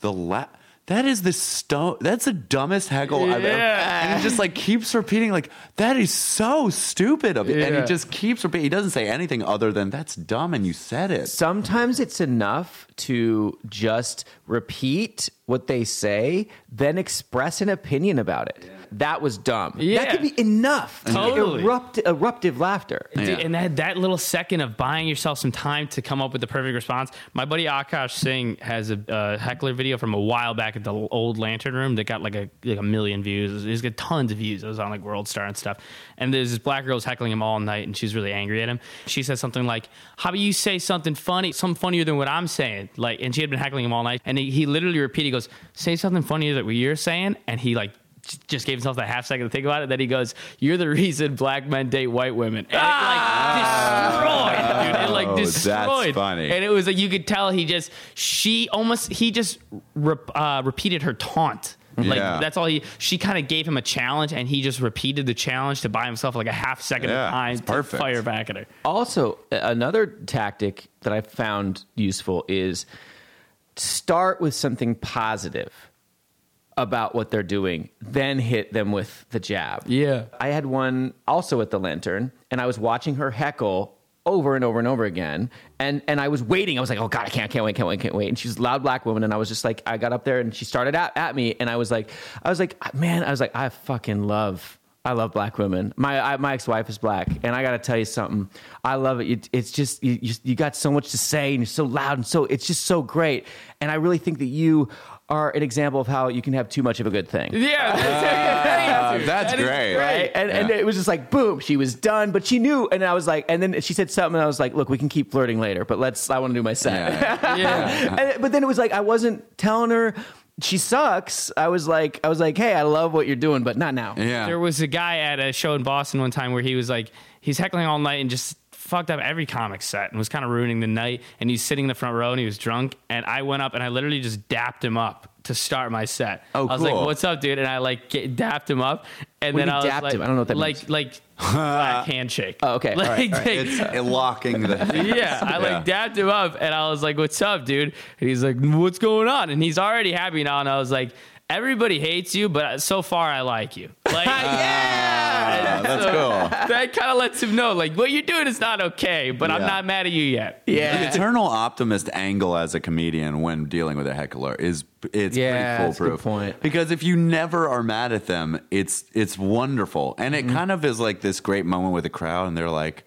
The la- that is the sto- That's the dumbest heckle I've ever. Yeah. And he just like keeps repeating, like that is so stupid of you. And he just keeps repeating. He doesn't say anything other than that's dumb, and you said it. Sometimes it's enough to just repeat what they say, then express an opinion about it. That was dumb. Yeah. That could be enough. Totally. Erupt, eruptive laughter. Dude, Yeah. and that, that little second of buying yourself some time to come up with the perfect response. My buddy Akash Singh has a, a heckler video from a while back at the old Lantern Room that got like a like a million views. He's got tons of views. It was on like World Star and stuff. And there's this black girl who's heckling him all night, and she's really angry at him. She says something like, "How about you say something funny, something funnier than what I'm saying?" Like, and she had been heckling him all night, and he, he literally repeated, "He goes, say something funnier that what you're saying," and he like just gave himself that half second to think about it. Then he goes, "You're the reason black men date white women." And it like destroyed, dude. It like Oh, that's funny. And it was like you could tell he just she almost he just rep, uh, repeated her taunt. Like Yeah. that's all he. She kind of gave him a challenge, and he just repeated the challenge to buy himself like a half second Yeah, of time to perfect. fire back at her. Also, another tactic that I found useful is start with something positive about what they're doing, then hit them with the jab. Yeah. I had one also at the lantern, and I was watching her heckle over and over and over again. And and I was waiting. I was like, oh God, I can't, can't wait, can't wait, can't wait. And she's a loud black woman, and I was just like, I got up there and she started at, at me, and I was like, I was like, man, I was like, I fucking love. I love black women. My I, my ex wife is black, and I got to tell you something. I love it. It- It's just you, you. You got so much to say, and you're so loud, and so it's just so great. And I really think that you are an example of how you can have too much of a good thing. Yeah, Uh, [LAUGHS] that's That is great. Right. And, and it was just like, boom, she was done, but she knew. And I was like, and then she said something, and I was like, look, we can keep flirting later, but let's, I want to do my set. Yeah. [LAUGHS] yeah. and, but then it was like, I wasn't telling her she sucks. I was like, I was like, hey, I love what you're doing, but not now. Yeah. There was a guy at a show in Boston one time where he was like, he's heckling all night and just fucked up every comic set and was kind of ruining the night. And he's sitting in the front row and he was drunk. And I went up and I literally just dapped him up to start my set. Oh, I was like, "What's up, dude?" And I like get, dapped him up. And do then I was like, him? I don't know what that like, means. Like [LAUGHS] black handshake. Oh, okay. [LAUGHS] Like, right, all right. It's uh, locking the [LAUGHS] yeah, I like Yeah. dapped him up and I was like, "What's up, dude?" And he's like, "What's going on?" And he's already happy now. And I was like, "Everybody hates you, but so far I like you." Like, Ah, cool. [LAUGHS] that kind of lets him know, like, what you're doing is not okay, but I'm not mad at you yet. Yeah. The eternal optimist angle as a comedian when dealing with a heckler is it's Yeah, pretty a foolproof. point. Because if you never are mad at them, it's it's wonderful, and Mm-hmm. it kind of is like this great moment with the crowd, and they're like.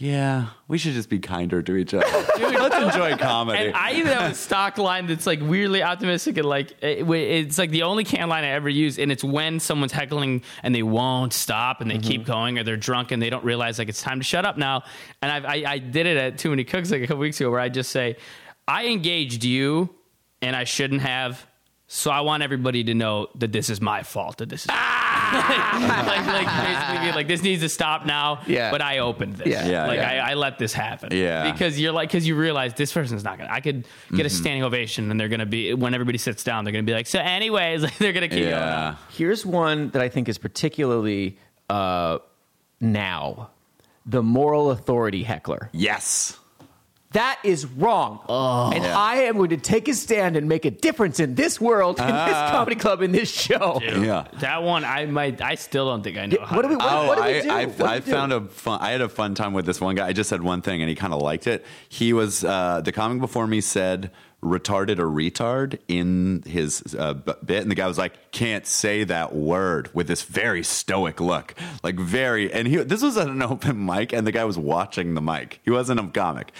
Yeah, we should just be kinder to each other. [LAUGHS] Let's enjoy comedy. And I even have a stock line that's like weirdly optimistic and like it- it's like the only can line I ever use, and it's when someone's heckling and they won't stop and they mm-hmm. keep going, or they're drunk and they don't realize like it's time to shut up now. And I've, I I did it at Too Many Cooks like a couple weeks ago, where I just say, I engaged you, and I shouldn't have. So I want everybody to know that this is my fault. That this is [LAUGHS] like, like basically be like this needs to stop now. Yeah. But I opened this. Yeah. Yeah, Like yeah. I, I let this happen. Yeah. Because you're like because you realize this person's not gonna. I could get a standing ovation and they're gonna be when everybody sits down they're gonna be like so anyways [LAUGHS] like they're gonna keep going. Yeah. Here's one that I think is particularly uh, now the moral authority heckler. Yes. That is wrong. and Yeah. I am going to take a stand and make a difference in this world, in this comedy club, in this show. Yeah. That one I might I still don't think I know. how What do we? to- What, oh, what do we I, do? I, What do we I do? found a fun. I had a fun time with this one guy. I just said one thing, and he kind of liked it. He was uh, the comic before me said retarded or retard in his uh, b- bit, and the guy was like, "Can't say that word" with this very stoic look, like very. And he this was at an [LAUGHS] open mic, and the guy was watching the mic. He wasn't a comic.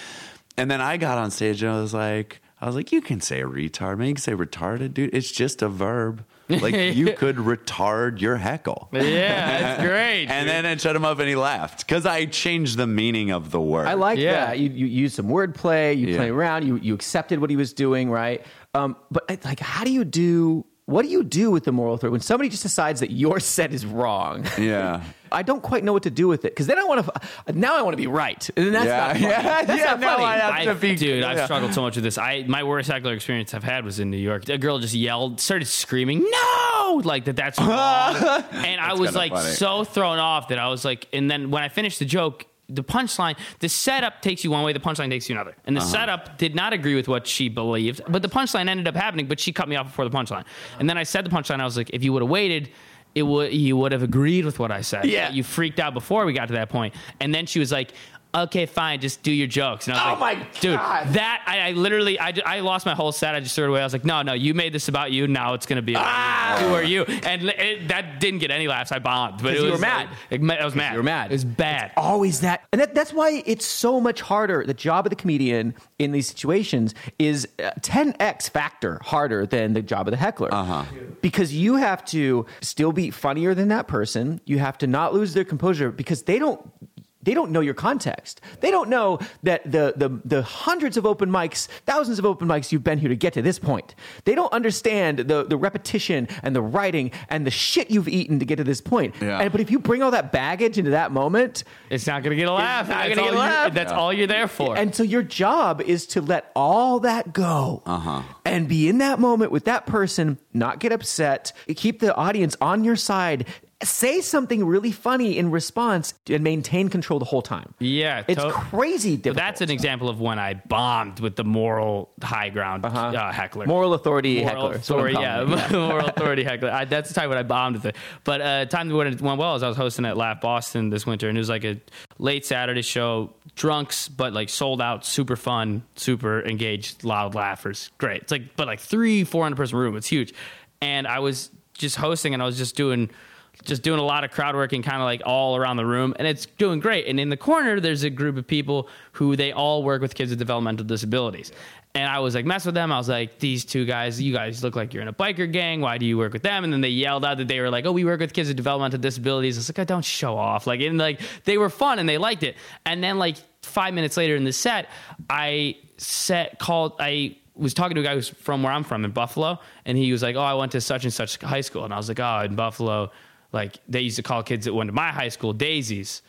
And then I got on stage, and I was like, I was like, "You can say retard, man. You can say retarded, dude. It's just a verb." Like [LAUGHS] you could retard your heckle. Yeah, that's [LAUGHS] great. And then it shut him up and he laughed because I changed the meaning of the word. I like Yeah. that. You, you use some wordplay. You Yeah. play around. You you accepted what he was doing, right? Um, but like, how do you do? What do you do with the moral authority when somebody just decides that your set is wrong? Yeah. [LAUGHS] I don't quite know what to do with it because then I want to. Now I want to be right, and that's Yeah. not [LAUGHS] funny. Yeah. That's Yeah, not no, funny. I have I, to be- dude, I've yeah. struggled so much with this. I my worst heckler experience I've had was in New York. A girl just yelled, started screaming, "No!" Like that. That's wrong. [LAUGHS] and I was like funny. so thrown off that I was like, and then when I finished the joke. The punchline, the setup takes you one way, the punchline takes you another. And the uh-huh. setup did not agree with what she believed, but the punchline ended up happening, but she cut me off before the punchline. And then I said the punchline, I was like, if you would have waited, it would you would have agreed with what I said. Yeah. You freaked out before we got to that point. And then she was like, okay, fine, just do your jokes. And I was Oh like, my dude, that I, I literally, I, I lost my whole set. I just threw it away. I was like, no, no, you made this about you. Now it's gonna be about Ah. you. Who are you? And it, that didn't get any laughs. I bombed, but it 'Cause you were mad. Like, it, I was mad. you were mad. It was bad. always that and that, that's why it's so much harder the job of the comedian in these situations is uh, 10x factor harder than the job of the heckler uh-huh. because you have to still be funnier than that person you have to not lose their composure because they don't they don't know your context. They don't know that the, the, the hundreds of open mics, thousands of open mics you've been here to get to this point. They don't understand the, the repetition and the writing and the shit you've eaten to get to this point. Yeah. And, but if you bring all that baggage into that moment, It's not gonna get a laugh. not gonna get a all you- laugh. That's all you're there for. and so your job is to let all that go uh-huh. and be in that moment with that person, not get upset, keep the audience on your side, say something really funny in response, and maintain control the whole time. Yeah, It's to- crazy difficult. that's an example of when I bombed with the moral high ground uh heckler. Moral authority moral heckler. That's what I'm authority, yeah, [LAUGHS] moral authority heckler. I, that's the time when I bombed with it. But uh, time when it went well is I was hosting at Laugh Boston this winter, and it was like a late Saturday show, drunks, but like sold out, super fun, super engaged, loud laughers, great. It's like but like three, four hundred person room. It's huge, and I was just hosting, and I was just doing. Just doing a lot of crowd work and kind of like all around the room, and it's doing great. And in the corner, there's a group of people who they all work with kids with developmental disabilities. And I was like, mess with them. I was like, these two guys, you guys look like you're in a biker gang. Why do you work with them? And then they yelled out that they were like, oh, we work with kids with developmental disabilities. I was like, oh, don't show off. Like, and like they were fun and they liked it. And then like five minutes later in the set, I set called I was talking to a guy who's from where I'm from in Buffalo, and he was like, "Oh, I went to such and such high school," and I was like, "Oh, in Buffalo, like they used to call kids that went to my high school daisies."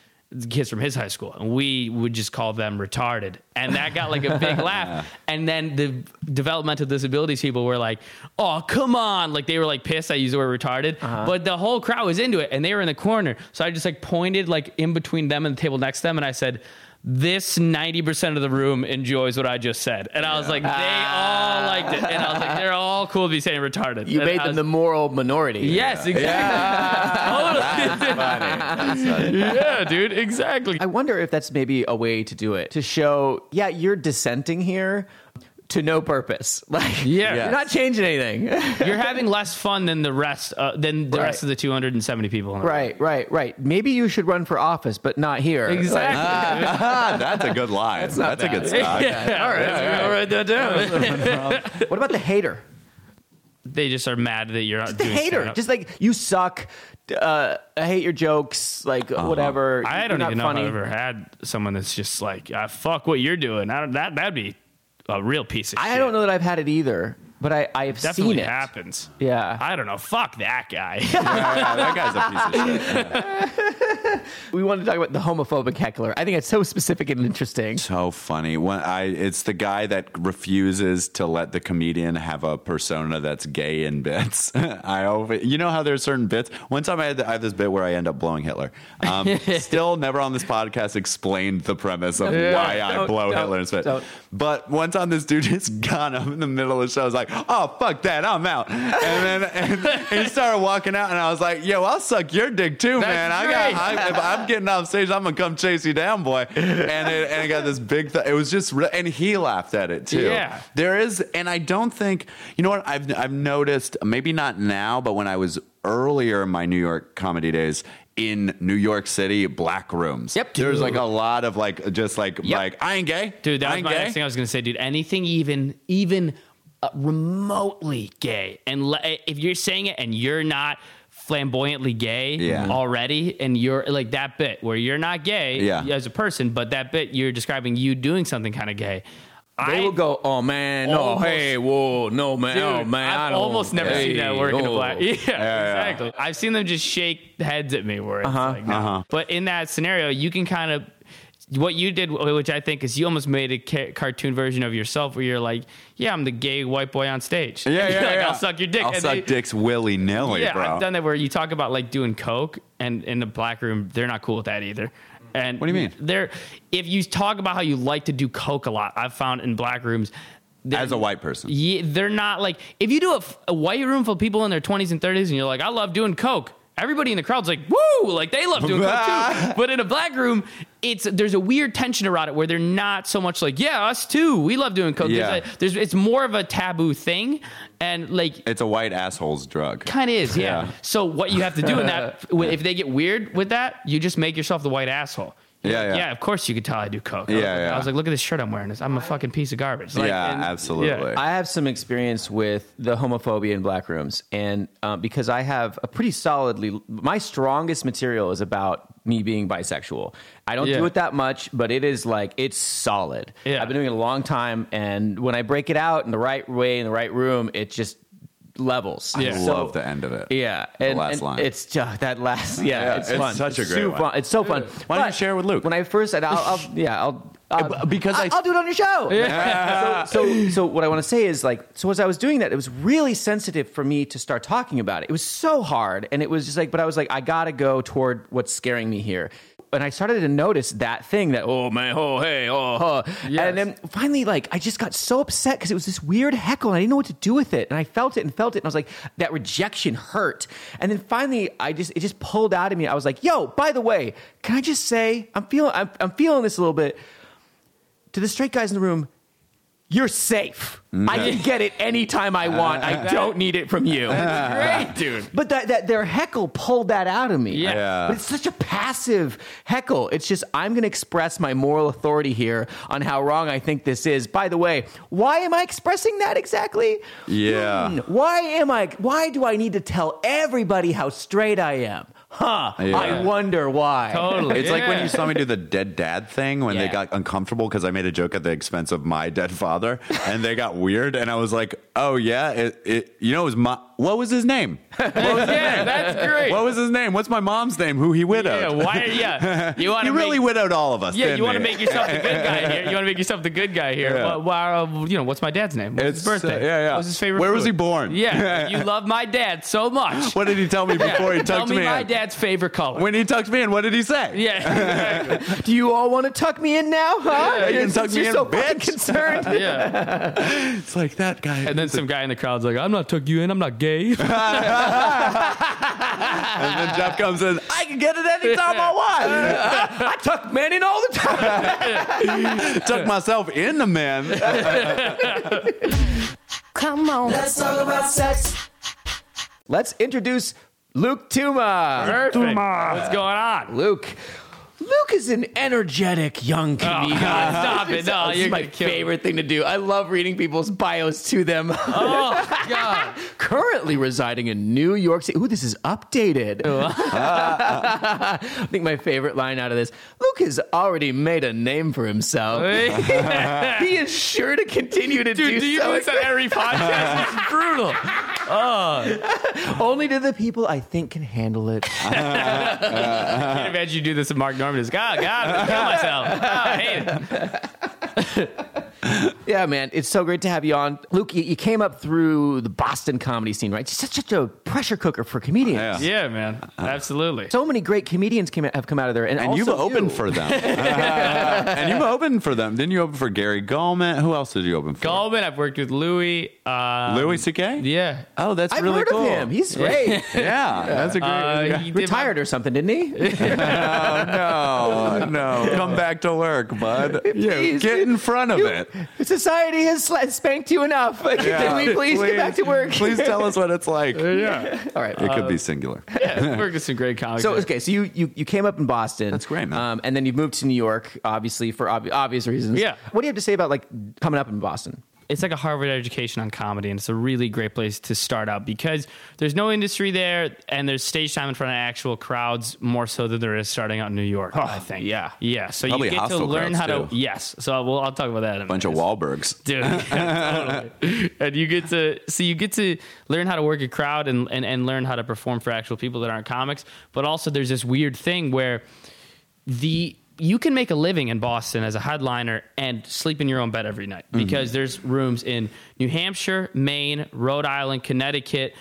Kids from his high school, and we would just call them retarded, and that got like a big [LAUGHS] laugh. And then the developmental disabilities people were like, "Oh, come on!" Like they were like pissed I used the word retarded, uh-huh. but the whole crowd was into it, and they were in the corner. So I just like pointed like in between them and the table next to them, and I said, this 90% of the room enjoys what I just said. And I was like, they all liked it. And I was like, they're all cool to be saying retarded. You And made I them was- the moral minority. Yes, exactly. [LAUGHS] Totally. yeah, dude, exactly. I wonder if that's maybe a way to do it to show, yeah, you're dissenting here to no purpose. [LAUGHS] Like, Yeah. you're not changing anything. [LAUGHS] You're having less fun than the rest, uh, than the Right. rest of the 270 people. In the room. right, right, right. Maybe you should run for office, but not here. Exactly. [LAUGHS] Ah, that's a good line. That's, a good stock. yeah, all right. I'll write that down. What about the hater? they just are mad that you're not The doing hater, stand-up. just like you suck. Uh, I hate your jokes. Like whatever. I don't not even know funny. if I've ever had someone that's just like, ah, fuck what you're doing. I don't, that that'd be a real piece of shit. I don't know that I've had it either. But I I have Definitely seen it. happens. Yeah. I don't know. Fuck that guy. Yeah, [LAUGHS] yeah, that guy's a piece of shit. [LAUGHS] we want to talk about the homophobic heckler. I think it's so specific and interesting. So funny. When I, it's the guy that refuses to let the comedian have a persona that's gay in bits. [LAUGHS] I always, you know how there's certain bits. One time I had, I have this bit where I end up blowing Hitler. Um, still, never on this podcast explained the premise of Yeah. why I blow don't- Hitler in spit. don't. But one time this dude just got up in the middle of the show. I was like, "Oh fuck that, I'm out." And then and he started walking out, and I was like, "Yo, I'll suck your dick too, That's man. I great. got, I, if I'm getting off stage, I'm gonna come chase you down, boy." And it, and it got this big. Th- it was just, re- and he laughed at it too. Yeah. there is, and I don't think you know what I've I've noticed. Maybe not now, but when I was earlier in my New York comedy days. In New York City, black rooms. Yep. There's like a lot of like, just like, Yep. like I ain't gay, Dude, that I was my gay. next thing I was to say, dude. Anything even even uh, remotely gay, and le- if you're saying it and you're not flamboyantly gay Yeah. already, and you're like that bit where you're not gay Yeah. as a person, but that bit you're describing you doing something kind of gay. They I, will go, oh man, no, hey, whoa, no man, Dude, oh man, I I've almost never hey, seen that work in a oh. black. [LAUGHS] Yeah, exactly. I've seen them just shake heads at me where it's like, no. uh-huh. But in that scenario, you can kind of what you did, which I think is you almost made a ca- cartoon version of yourself, where you're like, "Yeah, I'm the gay white boy on stage. Yeah, [LAUGHS] yeah, like, yeah. I'll suck your dick. I'll And suck they- dicks willy nilly, Yeah, bro. I've done that where you talk about like doing coke, and in the black room, they're not cool with that either. And What do you mean? They're if you talk about how you like to do coke a lot, I've found in black rooms. As a white person. yeah, they're not like if you do a white room full of people in their 20s and 30s and you're like, I love doing coke. Everybody in the crowd's like, woo, like they love doing coke too. [LAUGHS] But in a black room, it's there's a weird tension around it where they're not so much like, yeah, us too, we love doing coke. Yeah. There's, a, there's it's more of a taboo thing, and like It's a white asshole's drug. kind of is, yeah. Yeah. So what you have to do in that, [LAUGHS] if they get weird with that, you just make yourself the white asshole. Yeah, yeah. Yeah, of course you could tell I do coke. I was Yeah, like- yeah. I was like, look at this shirt I'm wearing. I'm a fucking piece of garbage. Like, yeah, and- absolutely. yeah. I have some experience with the homophobia in black rooms, and um, because I have a pretty solidly, my strongest material is about me being bisexual. I don't Yeah. do it that much, but it is like it's solid. Yeah. I've been doing it a long time, and when I break it out in the right way in the right room, it just levels. I Yeah. love the end of it. Yeah, The and, last and line. It's just that last. Yeah, Yeah, it's, it's fun. such a great super one. fun. It's so fun. Why don't you share it with Luke? When I first, I'll, I'll yeah, I'll. Uh, because I- I'll do it on your show. so, so, so what I want to say is like, so as I was doing that, it was really sensitive for me to start talking about it. It was so hard, and it was just like, but I was like, I gotta go toward what's scaring me here. And I started to notice that thing that oh man oh hey oh huh. and then finally like I just got so upset because it was this weird heckle and I didn't know what to do with it and I felt it and felt it and I was like that rejection hurt and then finally I just it just pulled out of me I was like yo by the way can I just say I'm feeling I'm, I'm feeling this a little bit to the straight guys in the room, you're safe. I can get it anytime I want. I [LAUGHS] don't need it from you. Great, [LAUGHS] dude. But that, that their heckle pulled that out of me. Yeah. Yeah. But it's such a passive heckle. It's just I'm going to express my moral authority here on how wrong I think this is. By the way, why am I expressing that exactly? Yeah. Hmm, why am I? Why do I need to tell everybody how straight I am? Huh? Yeah. I wonder why. Totally. It's like when you saw me do the dead dad thing when they got uncomfortable because I made a joke at the expense of my dead father, and they got weird. And I was like, "Oh yeah, it, it you know, it was my what was his name? What was his Yeah, name? that's great. What was his name? What's my mom's name? Who he widowed? Yeah, why? Yeah, [LAUGHS] you want he to really make, widowed all of us. Yeah, didn't you want to make yourself the good guy here. You want to make yourself the good guy here. Yeah. Well, well, uh, you know, what's my dad's name? What's his It's, birthday? uh, yeah, yeah. What was his favorite? Where was he born? Yeah, [LAUGHS] you love my dad so much. What did he tell me [LAUGHS] before he Tell tucked me in? Tell me, my in? dad's favorite color. When he tucked me in, what did he say? yeah, exactly. Do you all want to tuck me in now? Huh? you can tuck me you're in, so fucking bitch. concerned. yeah. It's like that guy. And then some guy in the crowd's like, "I'm not took you in. I'm not gay." [LAUGHS] and then Jeff comes in. I can get it anytime I want. [LAUGHS] I tuck men in all the time. [LAUGHS] Tuck myself in the man. Come on. Let's talk about sex. Let's introduce Luke Tuma. Perfect. What's going on? Luke, Luke is an energetic young oh, comedian. God, stop it. No, this you're is my gonna kill me. favorite thing to do. I love reading people's bios to them. Oh [LAUGHS] God. Currently residing in New York City. Ooh, this is updated. [LAUGHS] [LAUGHS] I think my favorite line out of this Luke has already made a name for himself. he is sure to continue to Dude, do, do you so. this on every podcast? It's brutal. [LAUGHS] Only to the people I think can handle it. [LAUGHS] I can't imagine you do this with Mark Normand. Just, God, God, I'm gonna kill myself. Oh, I hate it. [LAUGHS] Yeah, man, it's so great to have you on. Luke, you, you came up through the Boston comedy scene, right? It's such, such a pressure cooker for comedians. Yeah. Yeah, man. Absolutely. So many great comedians came, have come out of there, and, And you've opened you. for them. [LAUGHS] [LAUGHS] and you've opened for them. Didn't you open for Gary Gulman? Who else did you open for? Gulman, I've worked with Louis. Uh, Louis C.K.? Yeah. Oh, that's I've really heard cool. of him. He's great. [LAUGHS] yeah, that's a great. Uh, he did Retired or something, didn't he? oh, no, no. Come back to work, bud. Please. Get in front of You- it. [LAUGHS] Society has sla- spanked you enough. [LAUGHS] Can we please, get back to work? Please tell us what it's like. Yeah. [LAUGHS] All right. It could be singular. yeah. Worked with some great comics. So okay, so you, you you came up in Boston. That's great, man. Um, and then you moved to New York, obviously for ob- obvious reasons. Yeah. What do you have to say about like coming up in Boston? It's like a Harvard education on comedy, and it's a really great place to start out because there's no industry there, and there's stage time in front of actual crowds more so than there is starting out in New York. Oh, I think. yeah. yeah. So Probably you get to learn crowds, how to. Yes. So well, I'll talk about that. In a Bunch of minute. Wahlbergs. dude. [LAUGHS] Yeah, totally. And you get to so you get to learn how to work a crowd and, and and learn how to perform for actual people that aren't comics. But also, there's this weird thing where the you can make a living in Boston as a headliner and sleep in your own bed every night mm-hmm. because there's rooms in New Hampshire, Maine, Rhode Island, Connecticut,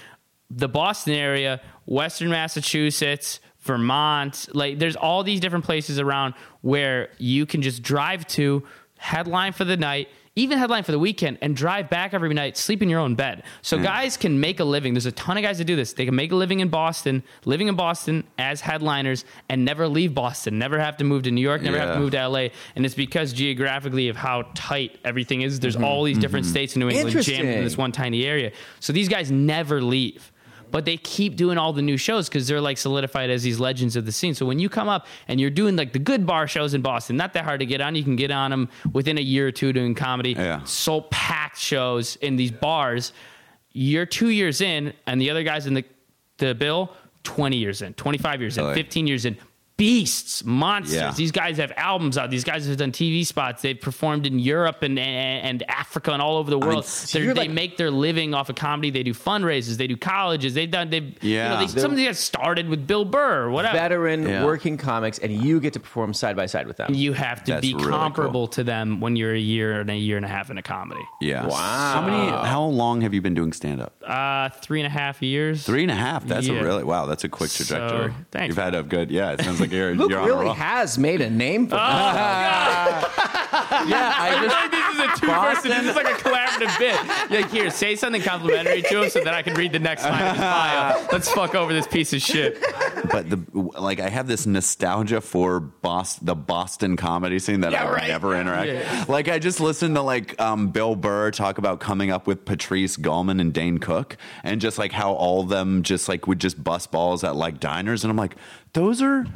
the Boston area, Western Massachusetts, Vermont. Like there's all these different places around where you can just drive to, headline for the night, even headline for the weekend, and drive back every night, sleep in your own bed. So hmm. guys can make a living. There's a ton of guys that do this. They can make a living in Boston, living in Boston as headliners, and never leave Boston, never have to move to New York, never have to move to LA. And it's because geographically of how tight everything is. There's mm-hmm. all these different mm-hmm. states in New England jammed in this one tiny area. So these guys never leave. But they keep doing all the new shows because they're like solidified as these legends of the scene. So when you come up and you're doing like the good bar shows in Boston, not that hard to get on. You can get on them within a year or two doing comedy. Yeah. So packed shows in these bars. You're two years in, and the other guys in the the bill, 20 years in, 25 years in, 15 years in. Beasts, monsters. Yeah. These guys have albums out. These guys have done TV spots. They've performed in Europe and and, and Africa and all over the world. so They're- they like- make their living off of comedy. They do fundraisers. They do colleges. They've done. They Yeah. You know, they, some of these guys started with Bill Burr or whatever. Veteran Yeah. working comics, and you get to perform side by side with them. You have to That's be really comparable cool. to them when you're a year and a year and a half in a comedy. Yeah. Wow. How many? How long have you been doing stand up? Uh, three and a half years. Three and a half. That's Yeah. a really wow. That's a quick So, trajectory. thanks. You've had a good. Yeah, it sounds like you're. Luke you're really has made a name for himself. [LAUGHS] Yeah, I I just. feel like this is a two person. This is like a collaborative bit. You're like, here, say something complimentary to him so that I can read the next line of his bio. Let's fuck over this piece of shit. But the like, I have this nostalgia for Boston, the Boston comedy scene that Yeah, I would right. never interact. Yeah. Like, I just listened to like um, Bill Burr talk about coming up with Patrice Gulman and Dane Cook, and just like how all of them just like would just bust balls at like diners, and I'm like, those are.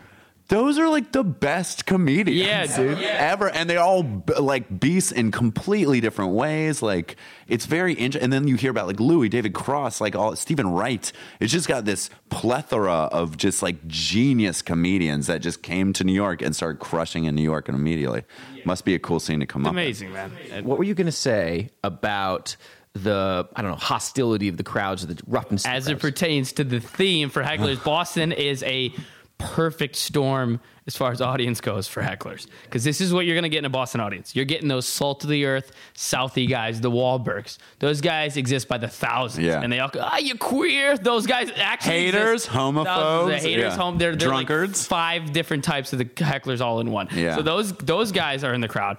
Those are like the best comedians, Yeah, dude, yeah. ever, and they all b- like beasts in completely different ways. Like it's very interesting. And then you hear about like Louis, David Cross, like all Steven Wright. It's just got this plethora of just like genius comedians that just came to New York and started crushing in New York and immediately. Must be a cool scene to come up. with. Amazing, man. What were you going to say about the I don't know hostility of the crowds, or the roughness? of the As it crowds? pertains to the theme for hecklers, Boston is a perfect storm as far as audience goes for hecklers. Because this is what you're going to get in a Boston audience. You're getting those salt of the earth, Southie guys, the Wahlbergs. Those guys exist by the thousands. Yeah. And they all go, ah, you queer. Those guys actually Haters, exist. homophobes, The haters, yeah. home. They're, they're like Drunkards. five different types of the hecklers all in one. Yeah. So those those guys are in the crowd.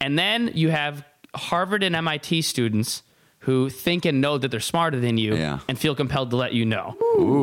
And then you have Harvard and MIT students who think and know that they're smarter than you Yeah. and feel compelled to let you know.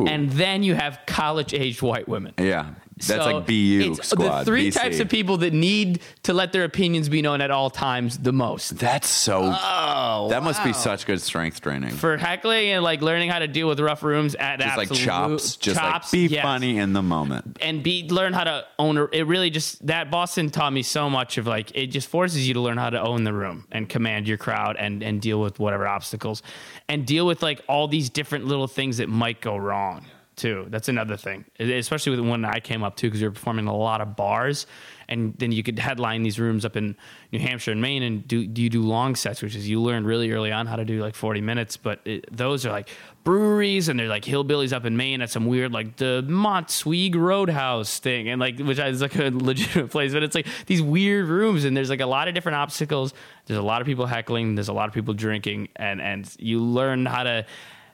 And then you have college aged white women. Yeah. That's like BU it's squad, The three BC. types of people that need to let their opinions be known at all times the most. That's so. Oh, that must be such good strength training. for heckling and like learning how to deal with rough rooms at just like chops, just chops, like be yes. funny in the moment. and be learn how to own a, it really just that Boston taught me so much of like it just forces you to learn how to own the room and command your crowd and and deal with whatever obstacles and deal with like all these different little things that might go wrong too. That's another thing. Especially with when I came up too because were performing a lot of bars and then you could headline these rooms up in New Hampshire and Maine and do, you do long sets which is you learn really early on how to do like 40 minutes but it, those are like breweries and they're like hillbillies up in Maine at some weird like the Montswig Roadhouse thing and like which is like a [LAUGHS] legitimate place but it's like these weird rooms and there's like a lot of different obstacles. There's a lot of people heckling. There's a lot of people drinking and and you learn how to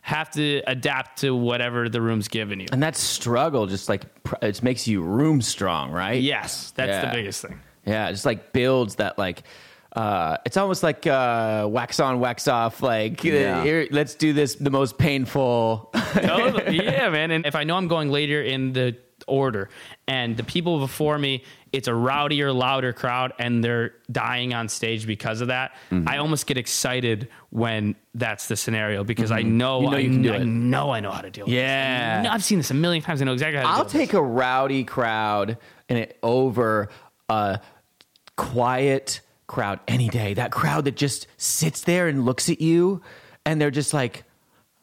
have to adapt to whatever the room's giving you And that struggle just like it makes you room strong, right? yes that's Yeah. the biggest thing Yeah, just like builds that like uh, it's almost like uh, wax on, wax off. Like, uh, Yeah. here, let's do this the most painful. totally. [LAUGHS] Yeah, man. And if I know I'm going later in the order and the people before me, it's a rowdier, louder crowd and they're dying on stage because of that, Mm-hmm. I almost get excited when that's the scenario because I know, Mm-hmm. You know I, you can do I it. know I know how to deal with it. Yeah. I I've seen this a million times. I know exactly how to do it. I'll take a rowdy crowd and it over a quiet crowd any day. That crowd that just sits there and looks at you, and they're just like,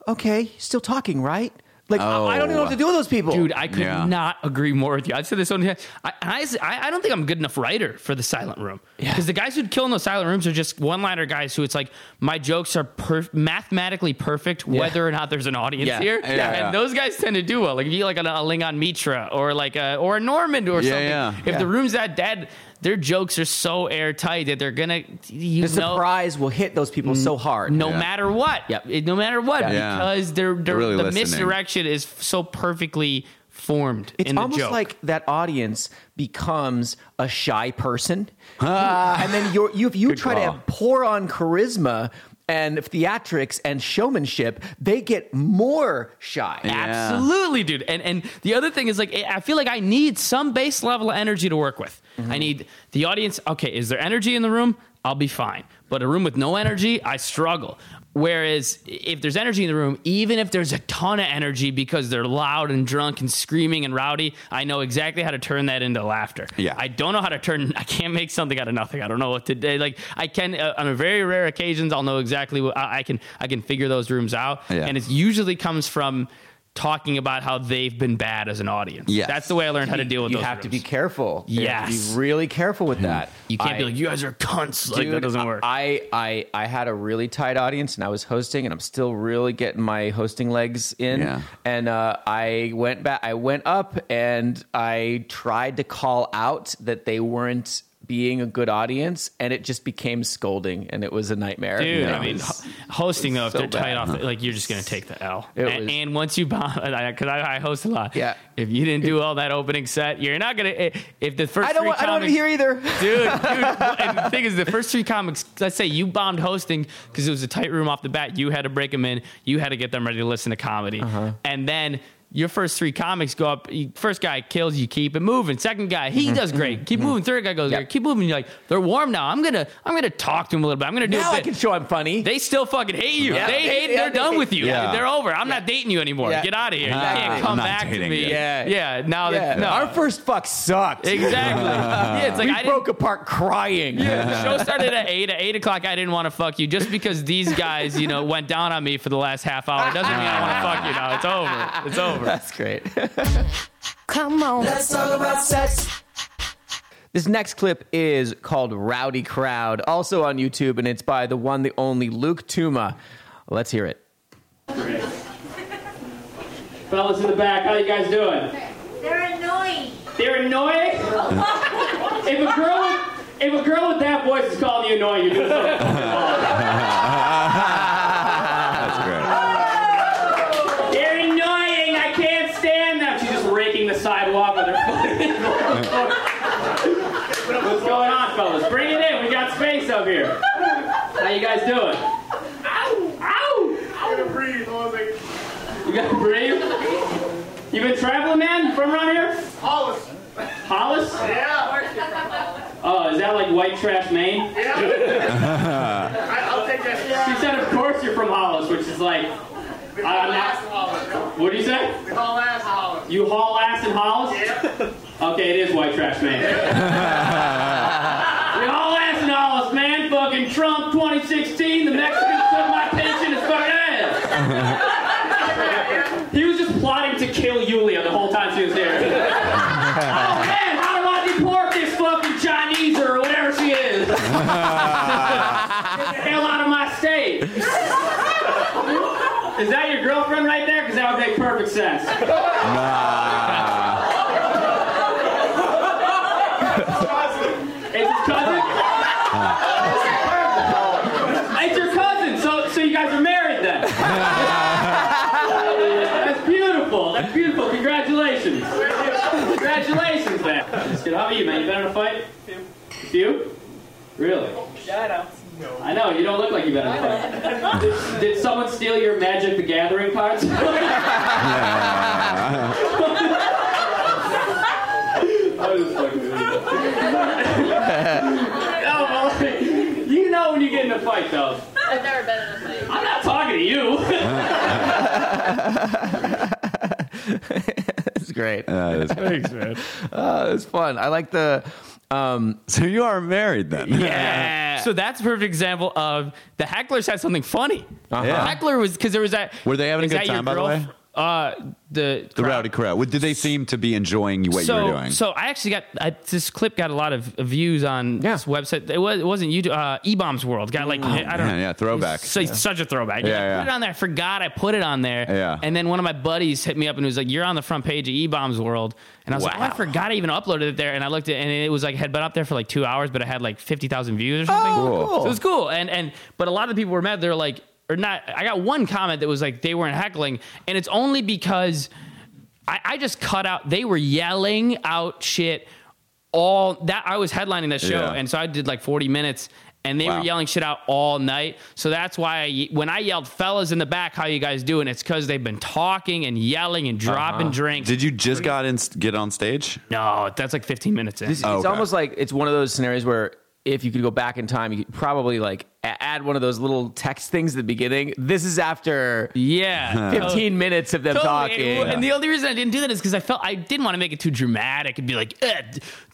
"Okay, still talking, right?" Like I- I don't even know what to oh. do with those people, Dude, I could Yeah. not agree more with you. I've said this so many times. I, I, I don't think I'm a good enough writer for the silent room. Yeah. Because the guys who'd kill in those silent rooms are just one liner guys who it's like, my jokes are perf- mathematically perfect whether or not there's an audience Yeah. here. Yeah, yeah. And those guys tend to do well. Like if you like a, a Lingon Mitra or like a, or a Normand or Yeah, something. yeah. If Yeah. the room's that dead, their jokes are so airtight that they're going to, you the know. surprise will hit those people so hard. No Yeah. matter what, Yep. It- no matter what, Yeah. because they're, they're, really the listening. misdirection is so perfectly formed It's in the almost joke. like that audience becomes a shy person, ah. and then you're, you if you Good try call. to pour on charisma and theatrics and showmanship, they get more shy. Absolutely, dude. And and the other thing is like I feel like I need some base level of energy to work with. Mm-hmm. I need the audience. Okay, is there energy in the room? I'll be fine. But a room with no energy, I struggle. Whereas if there's energy in the room, even if there's a ton of energy because they're loud and drunk and screaming and rowdy, I know exactly how to turn that into laughter. Yeah. I don't know how to turn. [LAUGHS] I can't make something out of nothing. I don't know what to do. Like I can uh, on a very rare occasions, I'll know exactly what I, I can. I can figure those rooms out, Yeah. and it usually comes from talking about how they've been bad as an audience. Yes. that's the way I learned how to deal with you those. You have to be rooms. careful. You have to Yes. be really careful with that. You can't be like you guys are cunts. Like that doesn't work. I, I I had a really tight audience and I was hosting and I'm still really getting my hosting legs in. Yeah. And uh, I went back I went up and I tried to call out that they weren't being a good audience and it just became scolding and it was a nightmare. Dude, You know, I mean, ho- hosting though, if so they're tight off, like you're just gonna take the L. And, was- and once you bomb, because [LAUGHS] I, I host a lot. Yeah. If you didn't do all that opening set, you're not gonna. eh, If the first I don't three want, I don't want to comics- hear either. [LAUGHS] dude, dude. And the thing is, the first three comics, let's say you bombed hosting because it was a tight room off the bat. You had to break them in. You had to get them ready to listen to comedy, Uh-huh. and then. Your first three comics go up. you- First guy kills you, keep it moving. Second guy, he Mm-hmm. does great. Keep moving. Third guy goes, Yep. great. keep moving. You're like, they're warm now. I'm gonna, I'm gonna talk to him a little bit. I'm gonna do Now a I can show I'm funny. They still fucking hate you. Yeah. They hate. Yeah, They're they done hate- with you. Yeah. They're over. I'm not dating you anymore. Get out of here. You can't come back to me. you. Yeah. yeah. Now that no. Our first fuck sucked. exactly. [LAUGHS] yeah, it's like we I broke apart crying. Yeah, the show [LAUGHS] started at eight. At eight o'clock, I didn't want to fuck you just because these guys, you know, went down on me for the last half hour. Doesn't mean I want to fuck you now. It's over. It's over. That's great. [LAUGHS] Come on. Let's talk about sex. This next clip is called Rowdy Crowd, also on YouTube, and it's by the one, the only Luke Tuma. Let's hear it. [LAUGHS] Fellas in the back, how you guys doing? They're annoying. They're annoying. [LAUGHS] if a girl, with, if a girl with that voice is calling you annoying, you're doing something. That's great. They're annoying. I can't stand them. She's just raking the sidewalk with her foot. What's going on, fellas? Bring it in. We got space up here. How you guys doing? Ow! Ow! I gotta breathe. You gotta breathe. You been traveling, man? From around here? Hollis, Hollis? Yeah. Oh, is that like white trash Maine? I, I'll take that. She said, of course you're from Hollis, which is like, We haul now- ass in Hollis. what do you say? We haul ass in Hollis. You haul ass in Hollis? Yeah. Okay, it is white trash man. we [LAUGHS] Hollis, man. Fucking Trump 2016, the Mexicans took my pension as fucking. He was just plotting to kill Yulia the whole time she was here. oh man, how do I deport this fucking Chinese or whatever she is? Get the hell out of my state. Is that your girlfriend right there? Because that would make perfect sense. It's his cousin? [LAUGHS] it's your cousin. So, so you guys are married then? [LAUGHS] That's beautiful. That's beautiful. Congratulations. Congratulations, man. Just kidding. How about you, man? You been in a fight? A few. Really? Yeah, I know. You don't look like you've been in a fight. Did, [LAUGHS] did someone steal your Magic the Gathering cards? I was fucking with you. No, but like, you know when you get in a fight, though. I've never been in a fight. I'm not talking to you. [LAUGHS] it's great. That is- Thanks, man. Uh, it's fun. I like the. Um, so you are married then? Yeah. So that's a perfect example of the hecklers had something funny. Uh-huh. The heckler was because there was that. Were they having a is good that your time, by the girl- way? Uh, the The rowdy crowd. Did they seem to be enjoying what so, you were doing? So I actually got I, this clip got a lot of views on Yeah. this website. It was it wasn't YouTube. Uh, eBaum's World got like I don't Oh, man, yeah, throwback. So such a throwback. Yeah, Yeah, I put it on there. I forgot I put it on there. Yeah. And then one of my buddies hit me up and was like, "You're on the front page of eBaum's World." And I was like, oh, "I forgot I even uploaded it there." And I looked at and it was like had been up there for like two hours, but it had like fifty thousand views or something. Oh, cool. So it was cool. And and but a lot of the people were mad. They're like, or not. I got one comment that was like they weren't heckling, and it's only because I, I just cut out. They were yelling out shit all that. I was headlining that show, Yeah. and so I did like forty minutes. And they Wow. were yelling shit out all night. So that's why I, when I yelled, fellas in the back, how you guys doing? It's because they've been talking and yelling and dropping uh-huh. drinks. Did you just got in, get on stage? no, that's like 15 minutes in. It's, Oh, okay. almost like it's one of those scenarios where if you could go back in time, you could probably like a- add one of those little text things at the beginning. This is after yeah. [LAUGHS] 15 minutes of them Totally. talking. And the only reason I didn't do that is because I felt I didn't want to make it too dramatic and be like, eh,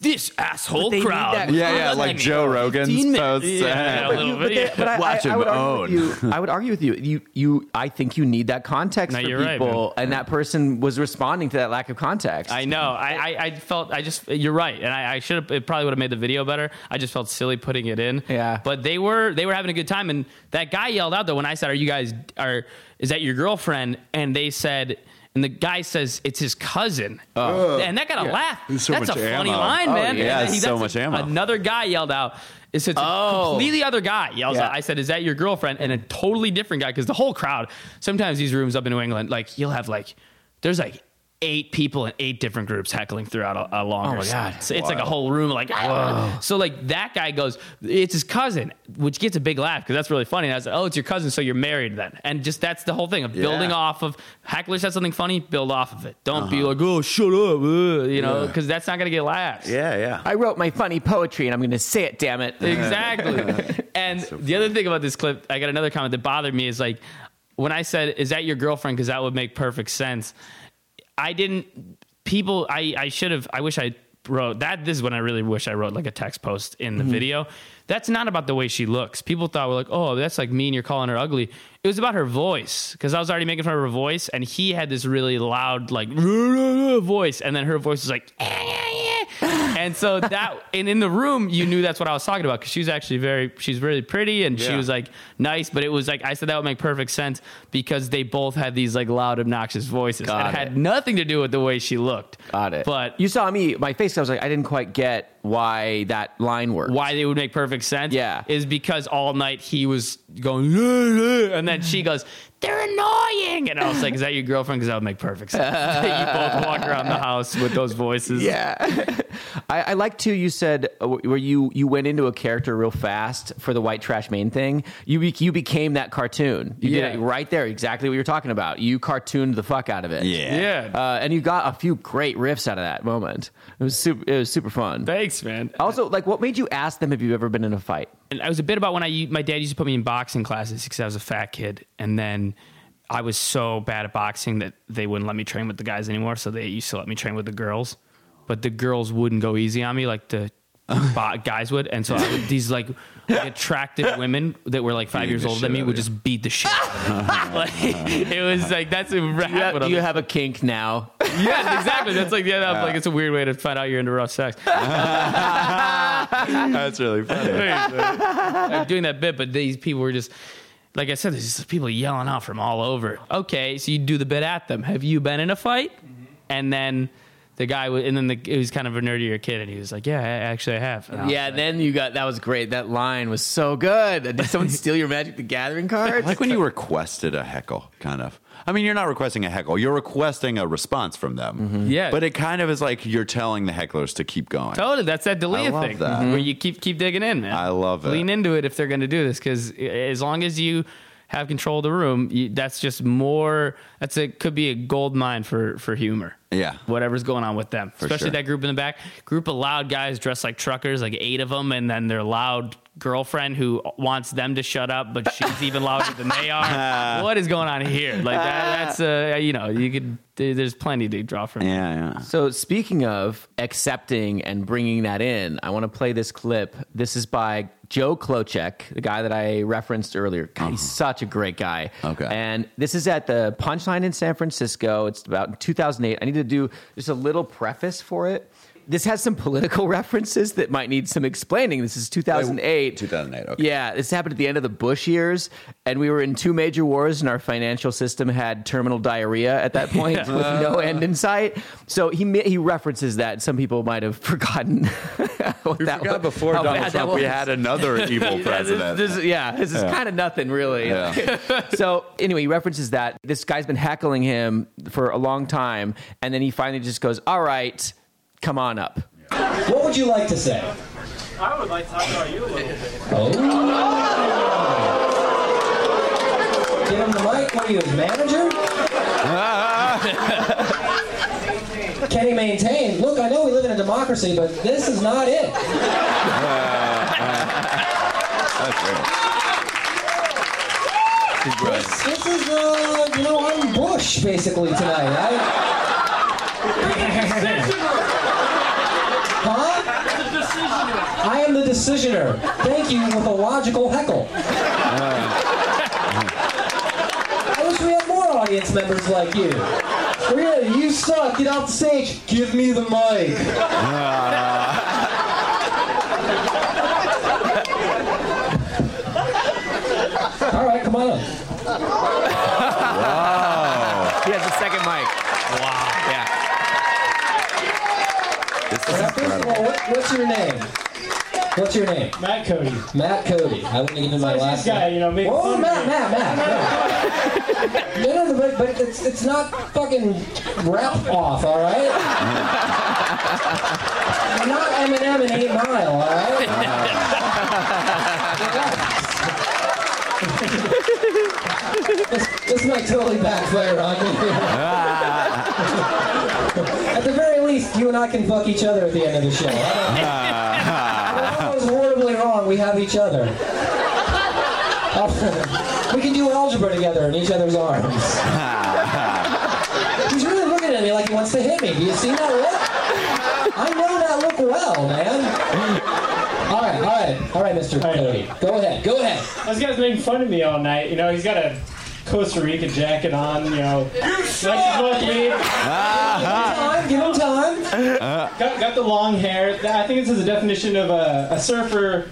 this asshole But crowd. that- Yeah, yeah, Let like me Joe go Rogan's posts. Yeah, a But little You- bit, but, they- but I, Watch I, I him would argue own. with you. I would argue with you. You, you. I think you need that context No, for you're right, people, and that person was responding to that lack of context. I know. I, I, I felt. I just. You're right, and I, I should have. It probably would have made the video better. I just felt silly putting it in. Yeah. But they were. They were having a good time, and that guy yelled out though when I said, "Are you guys? Are is that your girlfriend?" And they said. And the guy says it's his cousin, oh. and that got a laugh. So that's much a funny ammo. line, Oh, man. yeah, And it's so much ammo. Another guy yelled out. It's a Oh. completely other guy yells Yeah. out. I said, "Is that your girlfriend?" And a totally different guy because the whole crowd. Sometimes these rooms up in New England, like you'll have like, there's like eight people in eight different groups heckling throughout a, a longer. Oh, my God. So it's like a whole room, like "Ah." so. Like that guy goes, "It's his cousin," which gets a big laugh because that's really funny. And I was like, "Oh, it's your cousin, so you're married then." And just that's the whole thing of building Yeah. off of heckler said something funny, build off of it. Don't be like, "Oh, shut up," uh," you know, because that's not gonna get laughs. Yeah, yeah. I wrote my funny poetry, and I'm going to say it. Damn it! Exactly. [LAUGHS] and the other thing about this clip, I got another comment that bothered me is like when I said, "Is that your girlfriend?" Because that would make perfect sense. I didn't. People, I I should have. I wish I wrote that. This is when I really wish I wrote like a text post in the mm-hmm. video. That's not about the way she looks. People thought we're like, oh, that's like mean. You're calling her ugly. It was about her voice because I was already making fun of her voice, and he had this really loud like [LAUGHS] voice, and then her voice was like. [LAUGHS] and so [LAUGHS] that and in the room you knew that's what I was talking about because she was actually very she's really pretty and she was like nice but it was like I said that would make perfect sense because they both had these like loud obnoxious voices Got and it it. had nothing to do with the way she looked Got it. but you saw me, my face. I was like, I didn't quite get why that line worked. why they would make perfect sense Yeah. is because all night he was going "Yeah, yeah," and then she [LAUGHS] goes they're annoying and i was like is that your girlfriend because that would make perfect sense [LAUGHS] you both walk around the house with those voices Yeah, [LAUGHS] I, I like too. You said uh, where you you went into a character real fast for the white trash main thing. You be, you became that cartoon. You Yeah. did it right there, exactly what you're talking about. You cartooned the fuck out of it. Yeah. yeah uh, and you got a few great riffs out of that moment. It was super. It was super fun. thanks man [LAUGHS] Also, like, what made you ask them if you've ever been in a fight? and I was a bit about when I my dad used to put me in boxing classes because I was a fat kid, and then I was so bad at boxing that they wouldn't let me train with the guys anymore. So they used to let me train with the girls, but the girls wouldn't go easy on me like the [LAUGHS] bo- guys would, and so I would, these like attractive women that were like five Beat years the older than me out would you. just beat the shit. out of me. [LAUGHS] like it was like that's a rap. You have, you have a kink now. [LAUGHS] yeah, exactly. That's like yeah, that's like it's a weird way to find out you're into rough sex. [LAUGHS] That's really funny. I'm doing that bit, but these people were just like I said, there's just people yelling out from all over. Okay, so you do the bit at them. Have you been in a fight? Mm-hmm. And then the guy, wa- and then the, it was kind of a nerdier kid, and he was like, "Yeah, I- actually, I have." And I Yeah, like, then you got that was great. That line was so good. Did someone [LAUGHS] steal your Magic the Gathering cards? like when you requested a heckle, kind of. I mean, you're not requesting a heckle; you're requesting a response from them. Mm-hmm. Yeah. but it kind of is like you're telling the hecklers to keep going. Totally, that's that I D'Elia love thing that. where you keep keep digging in, man. I love it. Lean into it if they're going to do this because as long as you have control of the room, you, that's just more. That's a could be a gold mine for for humor. Yeah. whatever's going on with them, especially sure. that group in the back. Group of loud guys dressed like truckers, like eight of them, and then they're loud girlfriend who wants them to shut up, but she's even louder than they are. [LAUGHS] what is going on here? Like that, that's uh, you know, you could. There's plenty to draw from. Yeah, yeah. So speaking of accepting and bringing that in, I want to play this clip. This is by Joe Klocek, the guy that I referenced earlier. God, he's such a great guy. Okay. And this is at the Punchline in San Francisco. It's about 2008. I need to do just a little preface for it. This has some political [LAUGHS] references that might need some explaining. This is 2008. 2008, okay. Yeah, this happened at the end of the Bush years, and we were in two major wars, and our financial system had terminal diarrhea at that point [LAUGHS] with no end in sight. So he he references that. Some people might have [LAUGHS] forgotten. what We that forgot was- before Donald Trump, we had another evil president. This, this- yeah, this is kind of nothing, really. Yeah. so anyway, he references that this guy's been heckling him for a long time, and then he finally just goes, "All right, come on up." What would you like to say? I would like to talk about you a little bit. Give him the mic. What are you, his manager? [LAUGHS] Can he maintain? Look, I know we live in a democracy, but this is not it. This, this is, uh, you know, I'm Bush basically tonight. I, huh? I am the decisioner. Thank you with a logical heckle. Uh-huh. I wish we had more audience members like you. Really, you suck. Get off the stage. Give me the mic. Uh-huh. All right, come on up. He has a second mic. Wow. Yeah. This is Now, first of all, what, what's your name? What's your name? Matt Cody. Matt Cody. I wouldn't give him my last guy, name. you know, make Whoa, fun of Matt. Matt, Matt, [LAUGHS] no. no, no, but, but it's, it's not fucking rap off, all right? I'm not Eminem in 8 Mile, all right? this, this might totally backfire on me. [LAUGHS] At the very least, you and I can fuck each other at the end of the show. [LAUGHS] I don't- If it goes horribly wrong, we have each other. [LAUGHS] we can do algebra together in each other's arms. He's really looking at me like he wants to hit me. Do you see that look? I know that look well, man. All right, all right, all right, Mr. Cody. Go ahead, go ahead. This guy's making fun of me all night. You know, he's got a Costa Rica jacket on. You know, to smoke weed. Time, give him time. Got, got the long hair. I think this is a definition of a, a surfer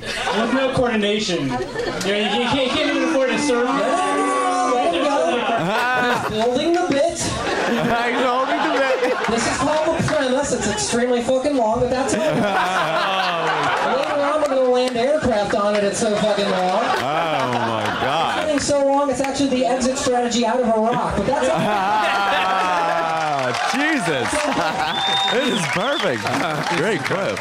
with no coordination. You know, you, can't, you can't even afford to surf. There we go. He's holding the bit. This is called the premise. It's extremely fucking long, but that's all. [LAUGHS] Later on, we're gonna land aircraft on it. It's so fucking long. Oh my god. Getting so long, it's actually the exit strategy out of Iraq. But that's all. [LAUGHS] Ah, Jesus. [LAUGHS] this is perfect. Great clip.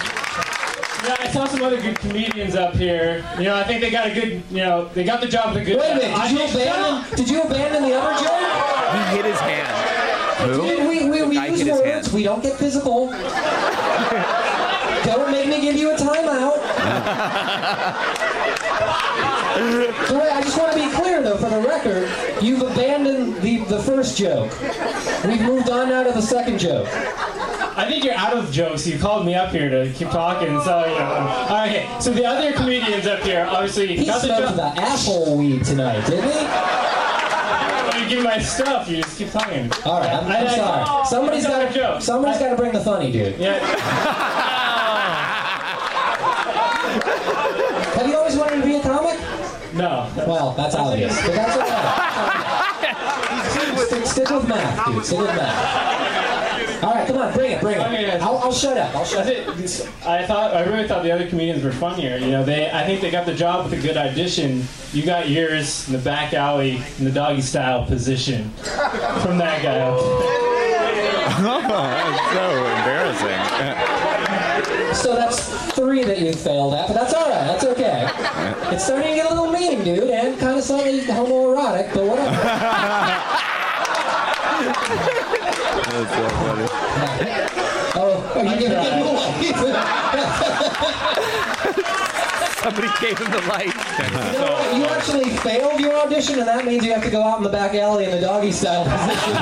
Yeah, I saw some other good comedians up here. You know, I think they got a good, you know, they got the job with a good. Wait a minute. Did you abandon? Did you abandon the other joke? He hit his hand. Dude, we, we, we use words. hand. We don't get physical. [LAUGHS] don't make me give you a timeout. [LAUGHS] so wait, I just want to be clear though, for the record, you've abandoned the, the first joke. We've moved on now to the second joke. I think you're out of jokes. You called me up here to keep talking, so you know. All right, okay. So the other comedians up here, obviously, He got the smoked job. the asshole weed tonight, didn't he? You give my stuff, you just keep talking. All right, I'm, I- I'm I- sorry. Somebody's That's got not a joke. to. Somebody's got to bring the funny dude. Yeah. [LAUGHS] Have you always wanted to be a comic? No. Well, that's obvious, but that's okay. [LAUGHS] stick, stick with math, dude. Stick with math. All right, come on, bring it, bring Okay, it. guys. I'll, I'll shut up. I'll shut up. I thought I really thought the other comedians were funnier. You know, they I think they got the job with a good audition. You got yours in the back alley in the doggy style position from that guy. up [LAUGHS] there. That's so embarrassing. So that's three that you failed at, but that's all right. That's okay. It's starting to get a little mean, dude, and kind of slightly homoerotic, but whatever. [LAUGHS] That's so funny. Oh, are you giving him the Somebody gave him the light. You know what? You actually failed your audition, and that means you have to go out in the back alley in the doggy style position.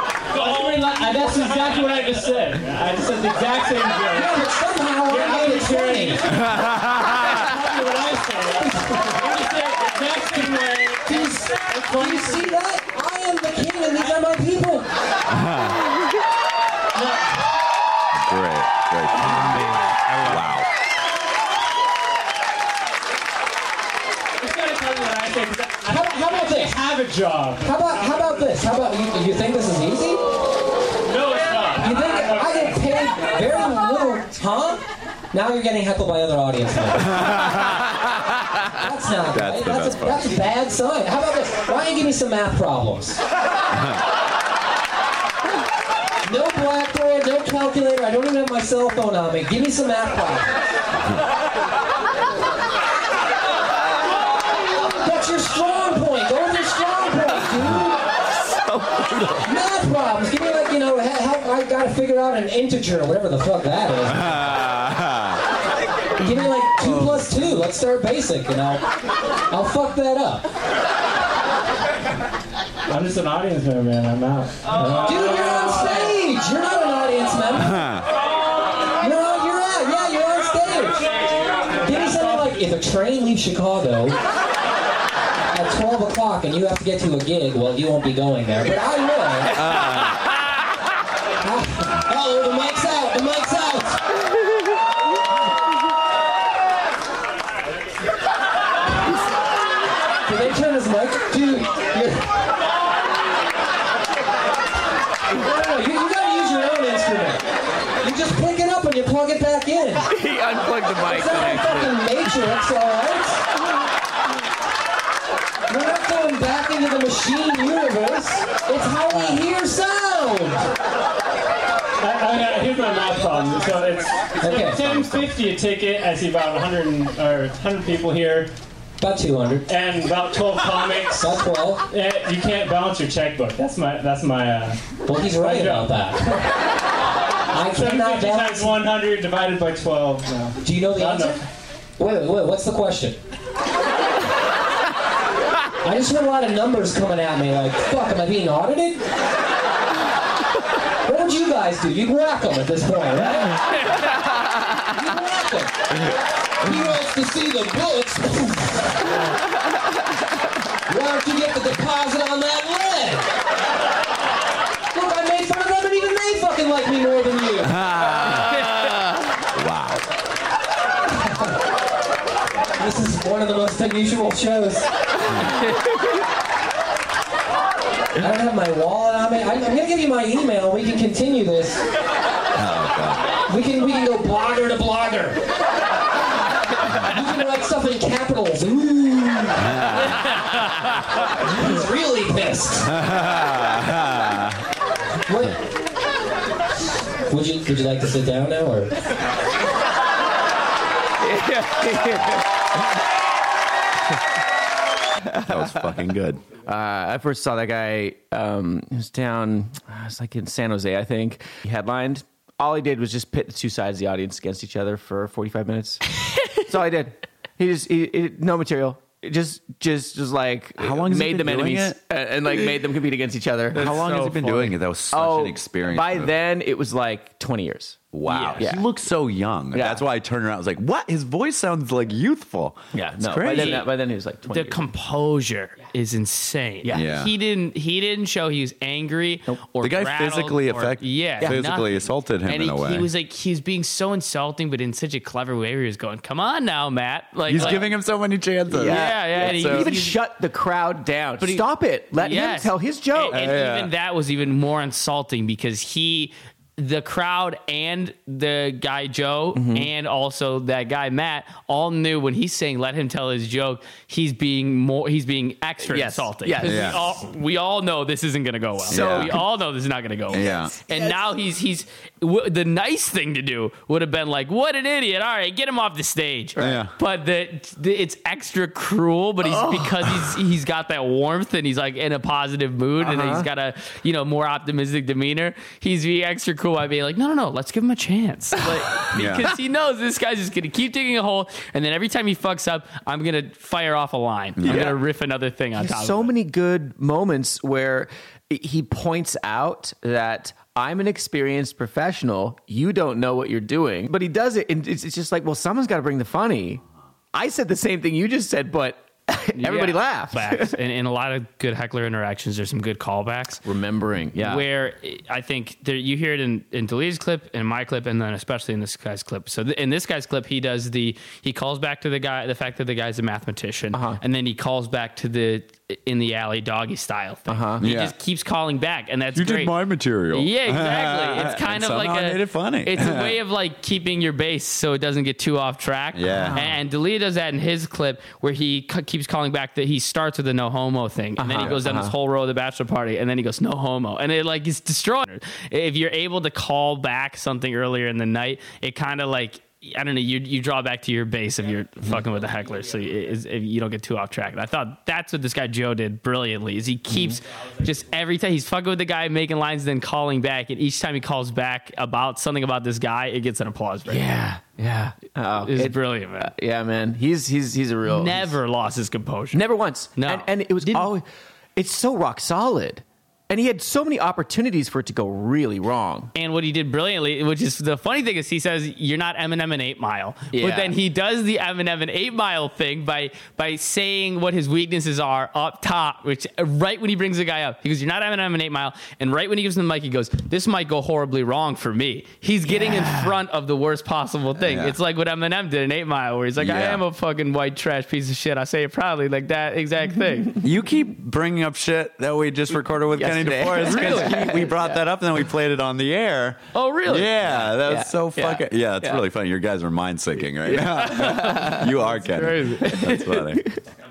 [LAUGHS] Oh, that's exactly what I just said. I just said the exact same joke. Yeah, but somehow I made it funny. Exactly what I said. I just said the exact same way. Do you, do you see that? I am the king, and these are my people. Great. Great. Wow. I just gotta tell you what I say. 'cause How, how about actually this? have a job. How about how about this? How about you? You think this is easy? No, it's not. You think I get paid very little, huh? Now you're getting heckled by other audience members. [LAUGHS] That's not That's right. the That's, best a, part. that's a bad sign. How about this? Why don't you give me some math problems? [LAUGHS] No blackboard, no calculator. I don't even have my cell phone on me. Give me some math problems. That's your strong point. Go with your strong point, dude. Math problems. Give me like you know how I gotta figure out an integer, or whatever the fuck that is. [LAUGHS] Give me like two plus two. Let's start basic, and I'll I'll fuck that up. I'm just an audience member, man. I'm out. Dude, you're on stage. [LAUGHS] You're not an audience member. You're on. You're out. Yeah, you're on stage. Give me something like if a train leaves Chicago at 12 o'clock and you have to get to a gig, well, you won't be going there, but I will. oh, the mic's out. The mic's out. Did they turn his mic? Dude, you're... No, no, no, you, you gotta use your own instrument. You just pick it up and you plug it back in. He unplugged the mic It's not like connection. fucking Matrix, alright? We're not going back machine universe. It's how we hear sound. I, I got, here's my math problem. So it's, Okay. it's 1050 a ticket. I see about 100 or 100 people here About 200. and about 12 comics. About 12. Eh, you can't balance your checkbook. That's my that's my uh, Well, he's right about that. I cannot 750 times balance. 100 divided by 12. No. Do you know the Not answer? enough. Wait, wait, wait, what's the question? I just heard a lot of numbers coming at me like, fuck, am I being audited? What would you guys do? You'd whack them at this point, right? You'd whack them. He wants to see the books. Why don't you get the deposit on that lead? Look, I made fun of them and even they fucking like me more than you. Wow. This is one of the most unusual shows. I don't have my wallet on me. I'm, I'm gonna give you my email. We can continue this. Oh, We can we can go blogger to blogger. You can write stuff in capitals. Ooh. He's really pissed. What? Would you would you like to sit down now or? [LAUGHS] That was fucking good. [LAUGHS] Uh, I first saw that guy. Um, he was down. uh, It was like in San Jose, I think. He headlined. All he did was just pit the two sides of the audience against each other for 45 minutes. That's all he did. He just he, he- no material. It just just just like How long made them enemies and, and, like made them compete against each other. How long so has he been funny. doing it? That was such oh, an experience. by move. then it was like 20 years. Wow. Yeah. He looks so young. Yeah. That's why I turned around. I was like, what? His voice sounds like youthful. Yeah, It's no. By then, by then he was like 20. the years. composure is insane. Yeah. Yeah. He didn't he didn't show he was angry or the guy physically or- affect, yeah, physically nothing. assaulted him and in he, a way. he was like he was being so insulting, but in such a clever way. Where he was going, "Come on now, Matt!" Like He's like- giving him so many chances. Yeah, yeah. and he- he even shut the crowd down. But he- Stop it. Let Yes. him tell his joke. And, and Yeah. even that was even more insulting because he, the crowd, and the guy Joe, Mm-hmm. and also that guy Matt, all knew when he's saying "let him tell his joke," he's being more, he's being extra Yes. insulting. Yes. 'Cause Yeah. we all we all know this isn't going to go well. So- we all know this is not going to go well. Yeah. And now he's he's w- the nice thing to do would have been like, "What an idiot! All right, get him off the stage." Yeah. But the, the it's extra cruel, but he's because he's he's got that warmth and he's like in a positive mood and he's got a you know more optimistic demeanor. He's being extra cool by being like, no, no, no, let's give him a chance, [LAUGHS] like, Yeah. because he knows this guy's just gonna keep digging a hole, and then every time he fucks up, I'm gonna fire off a line. I'm gonna riff another thing on There's top. so of it. many good moments where he points out that I'm an experienced professional. You don't know what you're doing, but he does it, and it's, it's just like, well, someone's got to bring the funny. I said the same thing you just said, but [LAUGHS] everybody Yeah. laughed. [LAUGHS] And in a lot of good heckler interactions, there's some good callbacks. Remembering, yeah. Where I think there, you hear it in, in D'Elia's clip, in my clip, and then especially in this guy's clip. So th- in this guy's clip, he does the he calls back to the guy the fact that the guy's a mathematician, Uh-huh. and then he calls back to the in the alley doggy style thing. Uh-huh. He Yeah. just keeps calling back, and that's You great. did my material. Yeah, [LAUGHS] exactly. It's kind of like a made it funny. It's a way [LAUGHS] of like keeping your base so it doesn't get too off track. Yeah. And D'Elia does that in his clip where he c- keeps calling back that he starts with the no homo thing, and then he Uh-huh, goes down this uh-huh. whole row of the bachelor party, and then he goes no homo, and it like is destroying. If you're able to call back something earlier in the night, it kind of like. I don't know. You you draw back to your base if you're fucking with the heckler, so you, is- if you don't get too off track. And I thought that's what this guy Joe did brilliantly. Is he mm-hmm. keeps just every time he's fucking with the guy, making lines, then calling back, and each time he calls back about something about this guy, it gets an applause break. yeah, yeah. Oh, It's it- brilliant, man. Uh, yeah, man. He's he's he's a real Never lost his composure. Never once. No. And, and it was Didn't- always, it's so rock solid. And he had so many opportunities for it to go really wrong. And what he did brilliantly, which is the funny thing, is he says you're not Eminem and Eight Mile, Yeah. but then he does the Eminem and Eight Mile thing by by saying what his weaknesses are up top. Which uh, right when he brings the guy up, he goes, "You're not Eminem in Eight Mile," and right when he gives him the mic, he goes, "This might go horribly wrong for me." He's getting in front of the worst possible thing. Yeah. It's like what Eminem did in Eight Mile, where he's like, "I am a fucking white trash piece of shit." I say it proudly, like that exact thing. [LAUGHS] You keep bringing up shit that we just recorded with Kenny Yesterday. DeForest. 'cause he- we brought that up and then we played it on the air. Oh, really? Yeah, that was so fucking. Yeah, it's really funny. Your guys are mind syncing right now. [LAUGHS] you are Kenny. That's funny.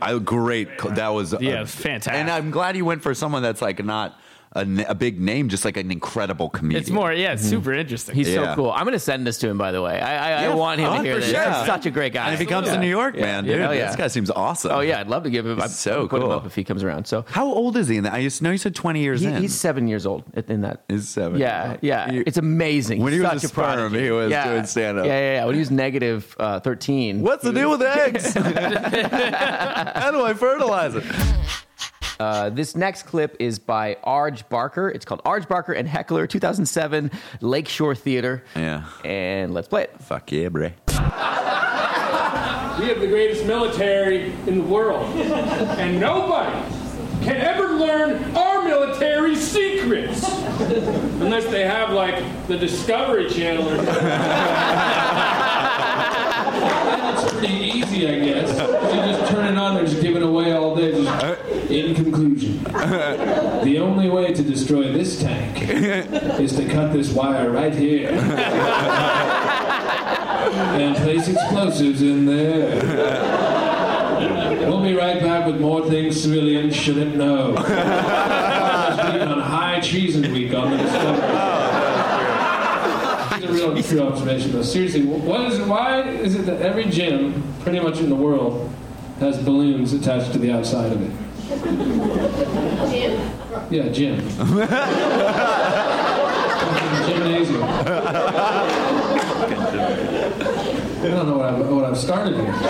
I great. That was Yeah, a- fantastic. And I'm glad you went for someone that's like not a, n- a big name, just like an incredible comedian. It's more, yeah, it's super interesting. He's Yeah. so cool. I'm going to send this to him, by the way. I, I, I Yeah, want him to hear this. sure. He's such a great guy. And if he comes to New York, man, dude, Yeah. Oh, yeah. this guy seems awesome. Oh, yeah. I'd love to give him. I'd so put him cool. up if he comes around. So How old is he in that? I used know you said 20 years he, in. he's seven years old in that. He's seven. Yeah, yeah. You- it's amazing. When he He's was such a sperm, prodigy. he was yeah. doing stand-up. Yeah, yeah, yeah. When he was negative uh, 13. What's the deal with eggs? [LAUGHS] How do I fertilize it? Uh, this next clip is by Arj Barker. It's called Arj Barker and Heckler, 2007, Lakeshore Theater. Yeah. And let's play it. Fuck yeah, bre. We have the greatest military in the world. And nobody can ever learn our military secrets. Unless they have, like, the Discovery Channel or something. That's pretty easy, I guess. You just turn it on, and they're just giving away all day. Just in conclusion. the only way to destroy this tank is to cut this wire right here and place explosives in there. We'll be right back with more things civilians shouldn't know. Being on High Treason Week on the Discovery. A real true observation, though. Seriously, what is why is it that every gym, pretty much in the world, has balloons attached to the outside of it? Yeah, gym. [LAUGHS] Gymnasium. I don't know what I've, what I've started here. He's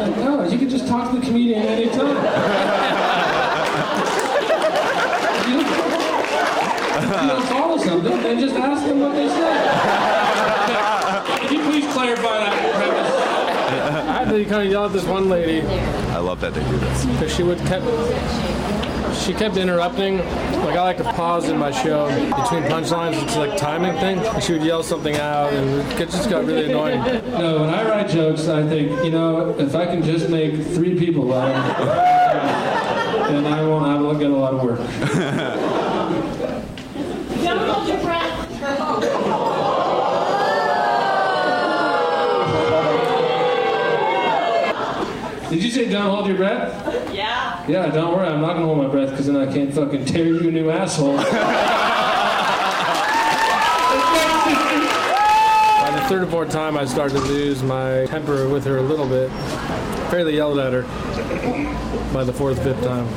like, no, you can just talk to the comedian anytime. you, you don't follow something, then just ask them what they said. Can you please clarify that premise? I had to kind of yell at this one lady I love that they do this. because she would kept she kept interrupting. Like I like to pause in my show between punchlines. It's like timing thing. And she would yell something out, and it just got really annoying. No, when I write jokes, I think, you know, if I can just make three people laugh, then I won't have to get a lot of work. [LAUGHS] Don't hold your breath. Did you say don't hold your breath? [LAUGHS] Yeah. Yeah, don't worry, I'm not gonna hold my breath because then I can't fucking tear you a new asshole. [LAUGHS] By the third or fourth time, I started to lose my temper with her a little bit. Fairly yelled at her by the fourth, fifth time.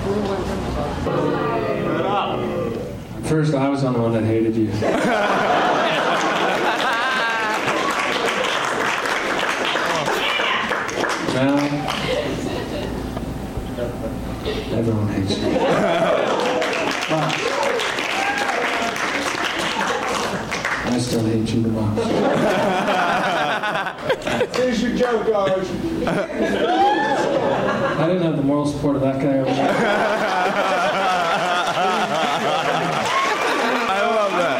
First, I was on the one that hated you. [LAUGHS] now, everyone hates me. But I still hate you the most. Here's your joke, guys. I didn't have the moral support of that guy over there. I love that.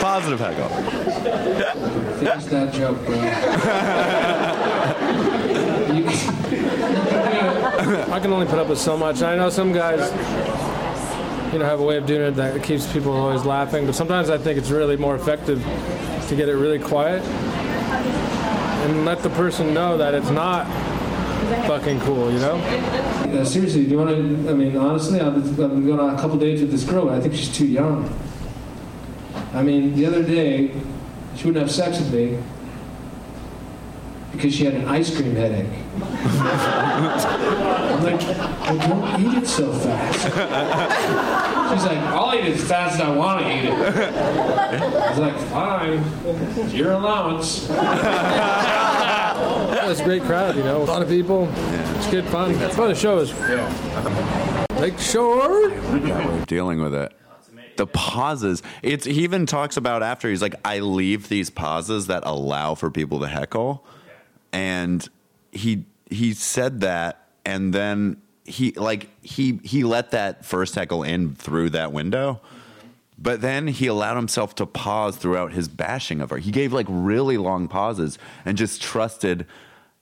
Positive heckle. Finish that joke, bro. [LAUGHS] I can only put up with so much. I know some guys, you know, have a way of doing it that keeps people always laughing, but sometimes I think it's really more effective to get it really quiet and let the person know that it's not fucking cool, you know? Uh, seriously, do you want to? I mean, honestly, I've been, going on a couple dates with this girl, I think she's too young. I mean, the other day, she wouldn't have sex with me because she had an ice cream headache. I'm like, well, don't eat it so fast. She's like, I'll eat it as fast as I want to eat it. I was like, fine, it's your allowance. Yeah, it's a great crowd, you know, a lot of people. It's good fun. That's why the show is. Yeah. Make sure. that way of dealing with it. The pauses. It's he even talks about after he's like, I leave these pauses that allow for people to heckle, and he he said that, and then he like he he let that first heckle in through that window. But then he allowed himself to pause throughout his bashing of her. He gave like really long pauses and just trusted,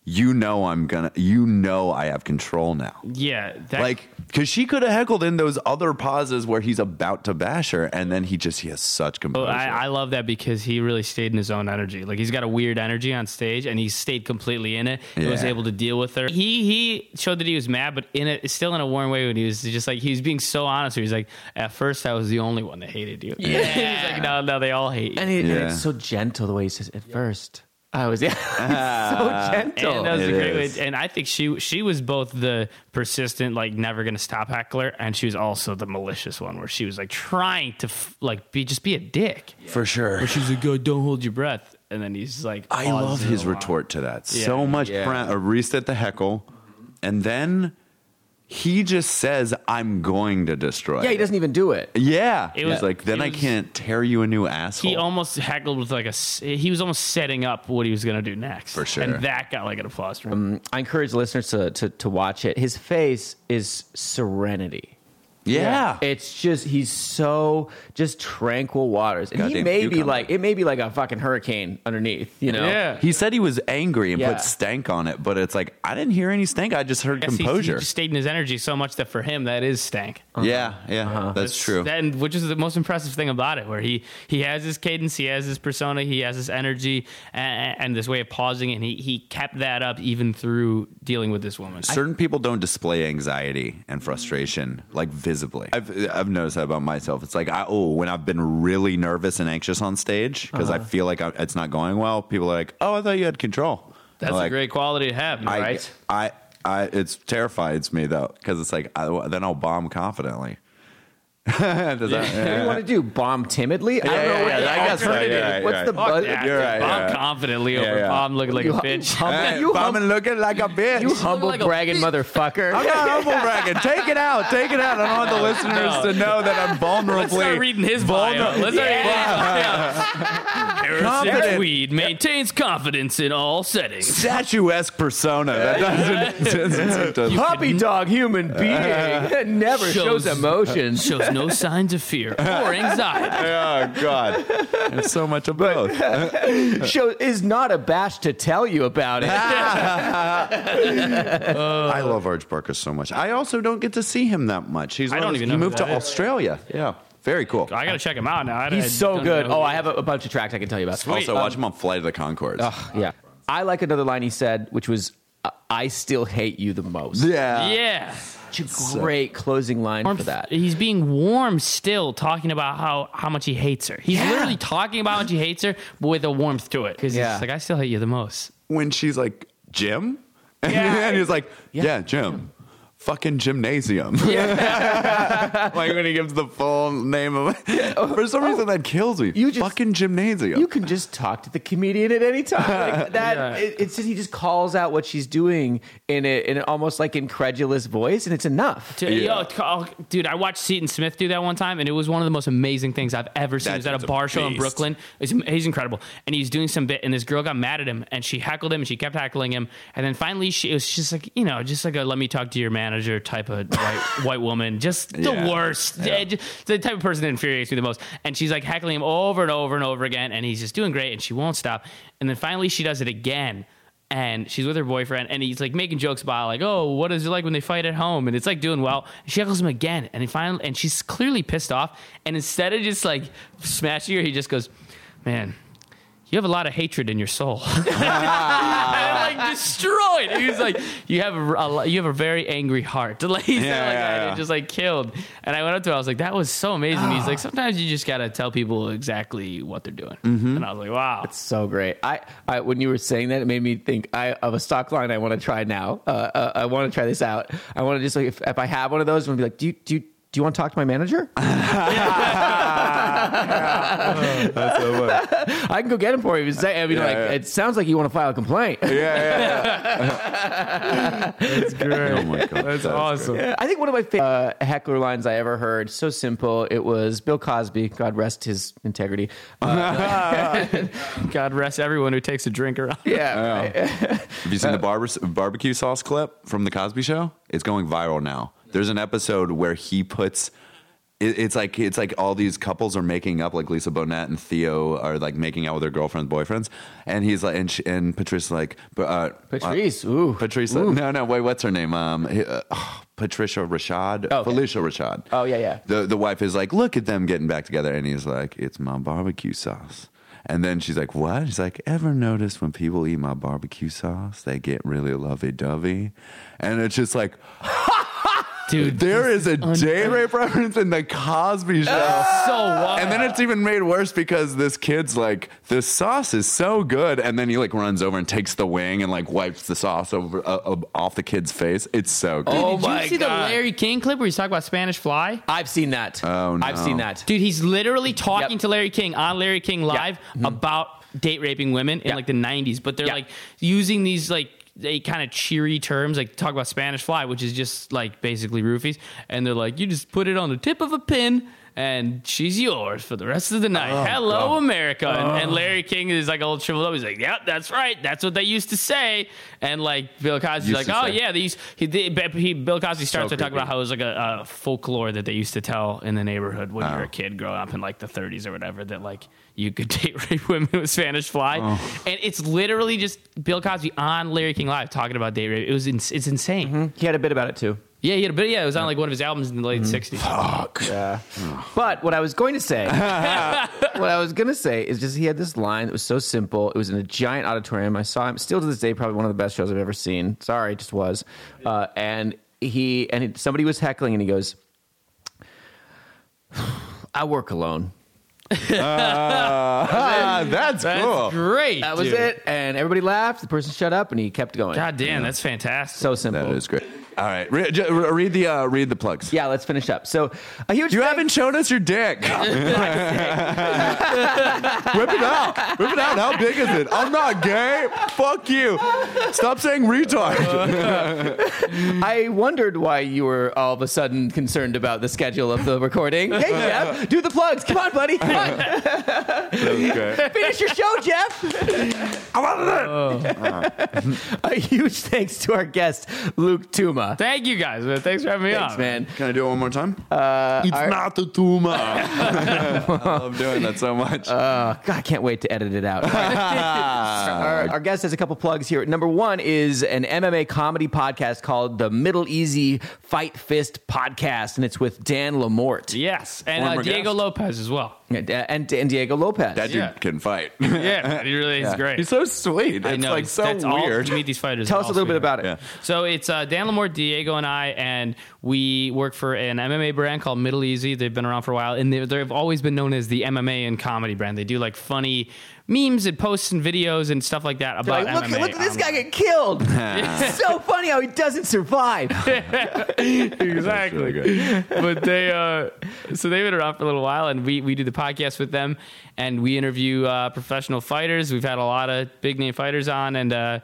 you know, I'm gonna, you know, I have control now. Yeah, that, Like, because she could have heckled in those other pauses where he's about to bash her, and then he just he has such oh, composure. I, I love that because he really stayed in his own energy. Like he's got a weird energy on stage, and he stayed completely in it. He was able to deal with her. He he showed that he was mad, but in it, still in a warm way. When he was just like he was being so honest. He's like, at first I was the only one that hated you. Yeah. [LAUGHS] he's like, no, no, they all hate you. And, it, and it's so gentle the way he says at first. I was yeah, [LAUGHS] so gentle. And that was It a great is. way. And I think she she was both the persistent, like never gonna stop heckler, and she was also the malicious one, where she was like trying to f- like be just be a dick. for sure. Where she's like, "Go, don't hold your breath," and then he's like, I love his a lot. retort to that Yeah. so much. Yeah. Brent, uh, reset the heckle, and then he just says, "I'm going to destroy." yeah, he doesn't even do it. Yeah, It he's was- like, then it I was- can't tear you a new asshole. He almost heckled with like a. s- He was almost setting up what he was gonna do next. For sure. and that got like an applause from him. Um, I encourage listeners to, to, to watch it. His face is serenity. Yeah. It's just he's so just tranquil waters, and he Goddamn may be cucumber. like it may be like a fucking hurricane underneath. You know? Yeah. He said he was angry and Yeah. put stank on it, but it's like I didn't hear any stank. I just heard Yes, he- composure. He, just stayed in his energy so much that for him that is stank. Yeah, yeah, uh-huh. that's true. And which is the most impressive thing about it, where he he has his cadence, he has his persona, he has his energy, and, and this way of pausing, and he he kept that up even through dealing with this woman. Certain people don't display anxiety and frustration like visibly. I've I've noticed that about myself. It's like I oh when I've been really nervous and anxious on stage because Uh-huh. I feel like I, it's not going well. People are like, "Oh, I thought you had control." That's I'm a like, great quality to have, I, right? I I it terrifies me though because it's like I, then I'll bomb confidently. [LAUGHS] Does that- What do you want to do? Bomb timidly? I don't Yeah, know yeah, what yeah, the I guess so, yeah, What's yeah. the buzz? that. You're right, Bomb yeah. confidently over Yeah, yeah. Bomb looking like You a hum- bitch. humble- Hey, you bombing hum- looking like a bitch. You humble like bragging bitch. mother I'm not humble [LAUGHS] bragging. Take it out. Take it out. I don't want the listeners No. to know that I'm vulnerably. Let's start reading his bio. Let's start reading his bio. [LAUGHS] Confident. Tweed maintains confidence in all settings. statuesque persona that doesn't, doesn't seem to- Puppy dog human being never shows, Shows- emotions. Shows no [LAUGHS] signs of fear or anxiety. [LAUGHS] oh god there's so much of both [LAUGHS] Show is not abashed to tell you about it. Uh, i love Arj Barker so much i also don't get to see him that much he's I don't of even he know who moved to that is. australia yeah very cool I gotta check him out now. I- I He's so don't good. know Oh, I he have a, a bunch of tracks I can tell you about. also watch him on flight of the conchords Yeah. I like another line he said, which was, "I- "I still hate you the most." yeah Yeah. Such a great closing line for that. He's being warm still, talking about how, how much he hates her. He's literally talking about how much he hates her, but with a warmth to it. Because Yeah. he's like, I still hate you the most. when she's like gym [LAUGHS] and, Yeah. he's like yeah, gym fucking gymnasium [LAUGHS] like when he gives the full name of it. for some oh. reason that kills me You just- fucking gymnasium You can just talk to the comedian at any time. Like [LAUGHS] that, Yeah. it, it's just, he just calls out what she's doing in a, in an almost like incredulous voice, and it's enough. Dude, yo, oh, dude, I watched Seaton Smith do that one time, and it was one of the most amazing things I've ever seen. That It was at a dude's a bar show in. Brooklyn. He's, he's incredible, and he's doing some bit, and this girl got mad at him, and she heckled him, and she kept heckling him, and then finally she it was just like you know, just like a let me talk to your manager type of white [LAUGHS] white woman, just the Yeah. worst, Yeah, just the type of person that infuriates me the most. And she's like heckling him over and over and over again, and he's just doing great, and she won't stop, and then finally she does it again and she's with her boyfriend and he's like making jokes about like oh what is it like when they fight at home? And it's like doing well. She heckles him again and he finally and she's clearly pissed off. And instead of just like smashing her he just goes man you have a lot of hatred in your soul [LAUGHS] [LAUGHS] and I'm like destroyed he was like you have a, a you have a very angry heart [LAUGHS] like, he said Yeah, like yeah, yeah. just like killed and I went up to him I was like that was so amazing he's like sometimes you just gotta tell people exactly what they're doing Mm-hmm. and I was like wow That's So great. I, I when you were saying that, it made me think I, of a stock line I want to try now. Uh, uh, I want to try this out. I want to just like if, if I have one of those, I'm gonna be like, do you do you, do you want to talk to my manager? [LAUGHS] That's so funny. I can go get him for you. Say, I mean, Yeah, like yeah. it sounds like you want to file a complaint. yeah, yeah, [LAUGHS] that's great Oh my God, that's that's awesome I think one of my favorite uh, heckler lines I ever heard. So simple. It was Bill Cosby. God rest his integrity. Uh, [LAUGHS] God rest everyone who takes a drink around. yeah. Have you seen the barber- barbecue sauce clip from the Cosby Show? It's going viral now. There's an episode where he puts. It- It's like it's like all these couples are making up, like Lisa Bonet and Theo are like making out with their girlfriends, boyfriends, and he's like, and, she, and Patrice like, uh, Patrice. uh, Ooh. Patrice, Ooh. no, no, wait, what's her name? Um, uh, oh, Patricia Rashad, Okay. Phylicia Rashad. Oh, yeah, yeah. The the wife is like, look at them getting back together, and he's like, it's my barbecue sauce. And then she's like, what? He's like, ever notice when people eat my barbecue sauce, they get really lovey dovey? And it's just like, [LAUGHS] Dude, there is a J rape reference in the Cosby Show. so wild. And then it's even made worse because this kid's like, the sauce is so good, and then he like runs over and takes the wing and like wipes the sauce over uh, uh, off the kid's face. It's so good. Oh Did my you see God. the Larry King clip where he's talking about Spanish Fly? I've seen that. Oh, no. I've seen that. Dude, he's literally talking Yep. to Larry King on Larry King Live about date raping women in Yeah. like the 90s, but they're Yeah. like using these like they kind of cheery terms like talk about Spanish fly, which is just like basically roofies, and they're like you just put it on the tip of a pin and she's yours for the rest of the night. Oh, Hello, America. And, and oh. Larry King is like old shriveled up. He's like, "Yep, that's right. That's what they used to say." And like Bill Cosby's Used like, "Oh say. yeah, these." He, they, he Bill Cosby starts to talk about how it was like a, a folklore that they used to tell in the neighborhood when you were Oh. a kid growing up in like the 30s or whatever that like you could [LAUGHS] date rape women with Spanish fly, Oh. and it's literally just Bill Cosby on Larry King Live talking about date rape. It was ins- it's insane. Mm-hmm. He had a bit about it too. Yeah, he had a bit. Yeah, it was on like one of his albums in the late Mm-hmm. 60s. But what I was going to say, [LAUGHS] what I was going to say is just he had this line that was so simple. It was in a giant auditorium. I saw him still to this day, probably one of the best shows I've ever seen. Sorry, it just was. Uh, and he and he, somebody was heckling, and he goes, "I work alone." [LAUGHS] Ah, that's, That's cool. great. That was dude. it, and everybody laughed. The person shut up, and he kept going. God damn, that's fantastic. so simple. That is great. All right, re- j- read the uh, read the plugs. Yeah, let's finish up. So a huge. You haven't shown us your dick. [LAUGHS] Whip it out. Whip it out. How big is it? I'm not gay. Fuck you. Stop saying retard. [LAUGHS] I wondered why you were all of a sudden concerned about the schedule of the recording. Hey, [LAUGHS] Jeff, do the plugs. Come on, buddy. Come on. Finish your show, Jeff. I wanted it. A huge thanks to our guest, Luke Tuma. Thank you guys, man. Thanks for having me Thanks, on. man. Can I do it one more time? Uh, it's our- not a tumor. [LAUGHS] I love doing that so much. Uh, God, I can't wait to edit it out. [LAUGHS] our, our guest has a couple plugs here. Number one is an MMA comedy podcast called the Middle Easy Fight Fist Podcast, and it's with Dan Lamort Yes, and uh, Diego guest. Lopez as well. And, and Diego Lopez. that dude yeah. can fight. Yeah, man, he really is great. He's so sweet. It's I know. like so that's weird. All, to meet these fighters. [LAUGHS] Tell us a all little bit sweet. about it. Yeah. So it's uh, Dan Lamore, Diego, and I, and we work for an MMA brand called Middle Easy. They've been around for a while, and they- they've always been known as the MMA and comedy brand. They do like funny memes and posts and videos and stuff like that about Like, look, MMA. look at this guy get killed. [LAUGHS] it's so funny how he doesn't survive. [LAUGHS] exactly. but they, uh, so they've been around for a little while, and we we do the podcast with them, and we interview uh, professional fighters. We've had a lot of big name fighters on, and uh,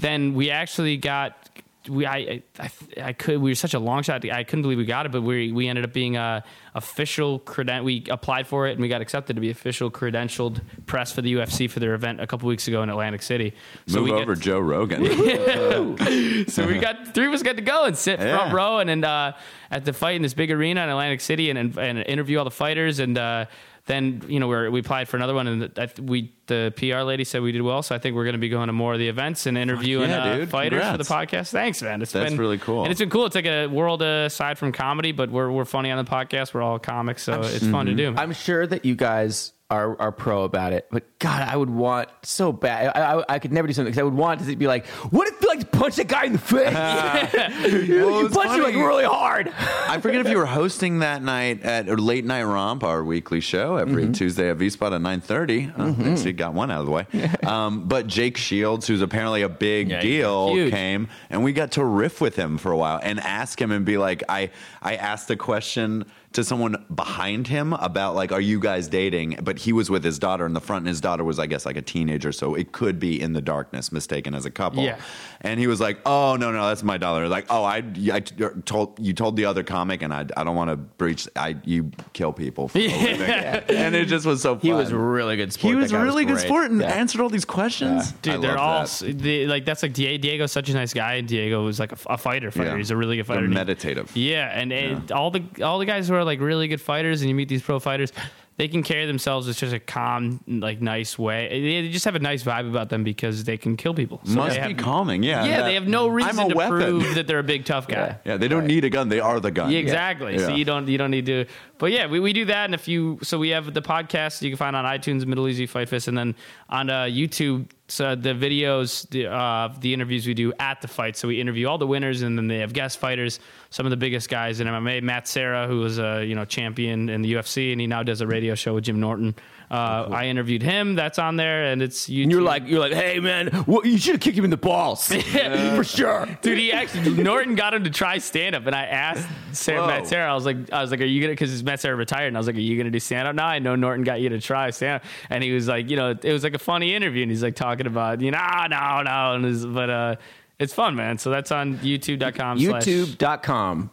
then we actually got. We I, I I could we were such a long shot I couldn't believe we got it but we we ended up being a official creden we applied for it and we got accepted to be official credentialed press for the UFC for their event a couple weeks ago in Atlantic City. So Move we over, Joe Rogan. [LAUGHS] so we got three of us got to go and sit front row and, and uh, at the fight in this big arena in Atlantic City and, and, and interview all the fighters and uh, then you know we're, we applied for another one and the, we the PR lady said we did well so I think we're going to be going to more of the events and interviewing yeah, uh, dude. fighters Congrats. for the podcast. Thanks, man. It's That's been really cool. and it's been cool. It's like a world aside from comedy, but we're we're funny on the podcast. We're all comics, so it's fun to do. I'm sure that you guys are, are pro about it, but God, I would want so bad. I, I, I could never do something because I would want to be like, what if like to punch that guy in the face? [LAUGHS] you Well, you punch him like really hard. I forget if you were hosting that night at late night romp, our weekly show every Mm-hmm. Tuesday at V Spot at nine thirty. Oh, thanks, you got one out of the way. [LAUGHS] um, but Jake Shields, who's apparently a big Yeah, deal, came and we got to riff with him for a while and ask him and be like, I I asked a question to someone behind him about like, are you guys dating? But he was with his daughter in the front, and his daughter was, I guess, like a teenager, so it could be in the darkness, mistaken as a couple. Yeah. And he was like, "Oh no, no, that's my daughter." Like, "Oh, I, I er, told you told the other comic, and I, I don't want to breach. I, you kill people." For a living." [LAUGHS] And it just was so. Fun. He was really good sport. He was guy really good great. sport and Yeah. answered all these questions. Dude, I they're all that. s- they, like that's like Die- Diego's such a nice guy, Diego was like a fighter. Fighter, Yeah. he's a really good They're fighter. Meditative. Yeah, and, and all the all the guys who are like really good fighters, and you meet these pro fighters, they can carry themselves in just a calm, like nice way. They they just have a nice vibe about them because they can kill people. So Must they be calming. Yeah. Yeah, that- they have no reason to weapon. prove that they're a big tough guy. Yeah, they don't need a gun. They are the gun. Yeah, exactly. So Yeah. you don't you don't need to. But yeah, we, we do that, and if you so we have the podcast you can find on iTunes, Middle Easy Fight Fist, and then on uh, YouTube. So the videos, the uh, the interviews we do at the fight. So we interview all the winners, and then they have guest fighters, some of the biggest guys in MMA. Matt Serra, who was a you know champion in the UFC, and he now does a radio show with Jim Norton. Uh, I interviewed him. That's on there, and it's YouTube. And you're like, you're like, hey man, well, you should have kicked him in the balls [LAUGHS] for sure. Dude, he actually Norton got him to try stand up, and I asked Serra, Whoa. Matt Serra, I was like, I was like, are you gonna? Because Matt Serra retired, and I was like, are you gonna do stand up now? I know Norton got you to try stand up, and he was like, you know, it was like a funny interview, and he's like talking about, you know, ah, no, no, and his, but uh. It's fun, man. So that's on youtube.com. youtube.com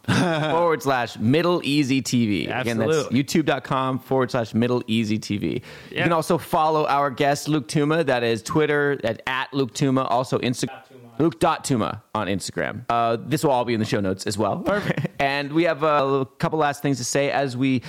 forward slash middle easy TV. Again, that's Absolutely. youtube.com forward slash middle easy TV. You can also follow our guest, Luke Tuma. That is Twitter at, at Luke Tuma. Also Instagram. Luke Tuma on Instagram. Uh, this will all be in the show notes as well. Perfect. [LAUGHS] and we have a couple last things to say. As we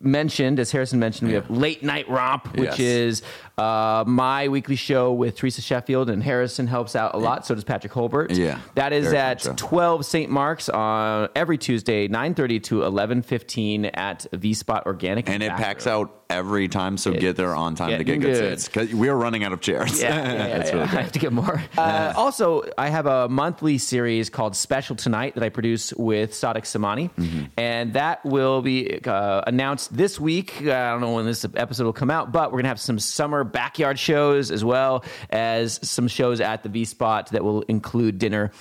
mentioned, as Harrison mentioned, we have Late Night Romp, which Yes. is uh, my weekly show with Teresa Sheffield, and Harrison helps out a lot. So does Patrick Holbert. Yeah. That is at show. 12 St. Mark's on every Tuesday, 9.30 to 11.15 at V-Spot Organic. And it Bathroom. packs out every time, so It's get there on time to get good, good. seats. Because we're running out of chairs. Yeah, yeah, [LAUGHS] yeah, yeah. really I have to get more. [LAUGHS] Uh, also, I have a monthly series called Special Tonight that I produce with Sadik Samani, Mm-hmm. and that will be uh, announced this week. Uh, I don't know when this episode will come out, but we're gonna have some summer backyard shows as well as some shows at the V Spot that will include dinner.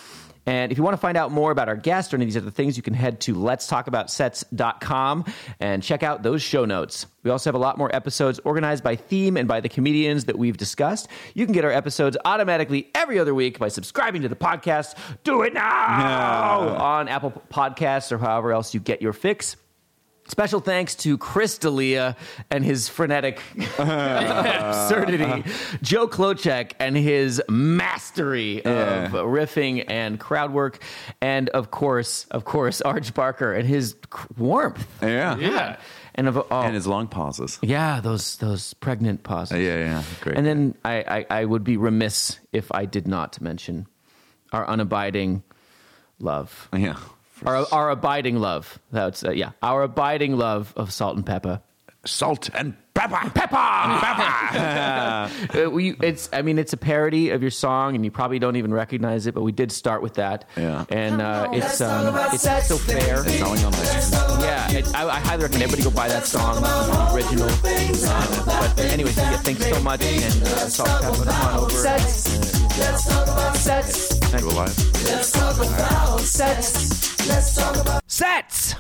And if you want to find out more about our guests or any of these other things, you can head to let's talk about letstalkaboutsets.com and check out those show notes. We also have a lot more episodes organized by theme and by the comedians that we've discussed. You can get our episodes automatically every other week by subscribing to the podcast. Do it now on Apple Podcasts or however else you get your fix. Special thanks to Chris D'Elia and his frenetic [LAUGHS] absurdity, Joe Klocek and his mastery of riffing and crowd work, and of course, of course, Arj Barker and his warmth. Yeah. Yeah. And of oh, And his long pauses. yeah, those those pregnant pauses. Yeah, yeah. Great. And then I, I, I would be remiss if I did not mention our unabiding love. yeah. Our, our abiding love. That's uh, yeah. Our abiding love of Salt-N-Pepa. Salt and pepper. Pepper, pepper. [LAUGHS] Uh, we, it's. I mean, it's a parody of your song, and you probably don't even recognize it. But we did start with that. Yeah. And uh, it's um, it's so fair. It's selling on this. Yeah, it, I, I highly recommend everybody go buy that song. The original. Um, but anyways, yeah, thanks so much, and uh, salt and pepper. Come on over. Sex. Let's talk about sex. Do a. Let's talk about sex. Let's talk about Sets.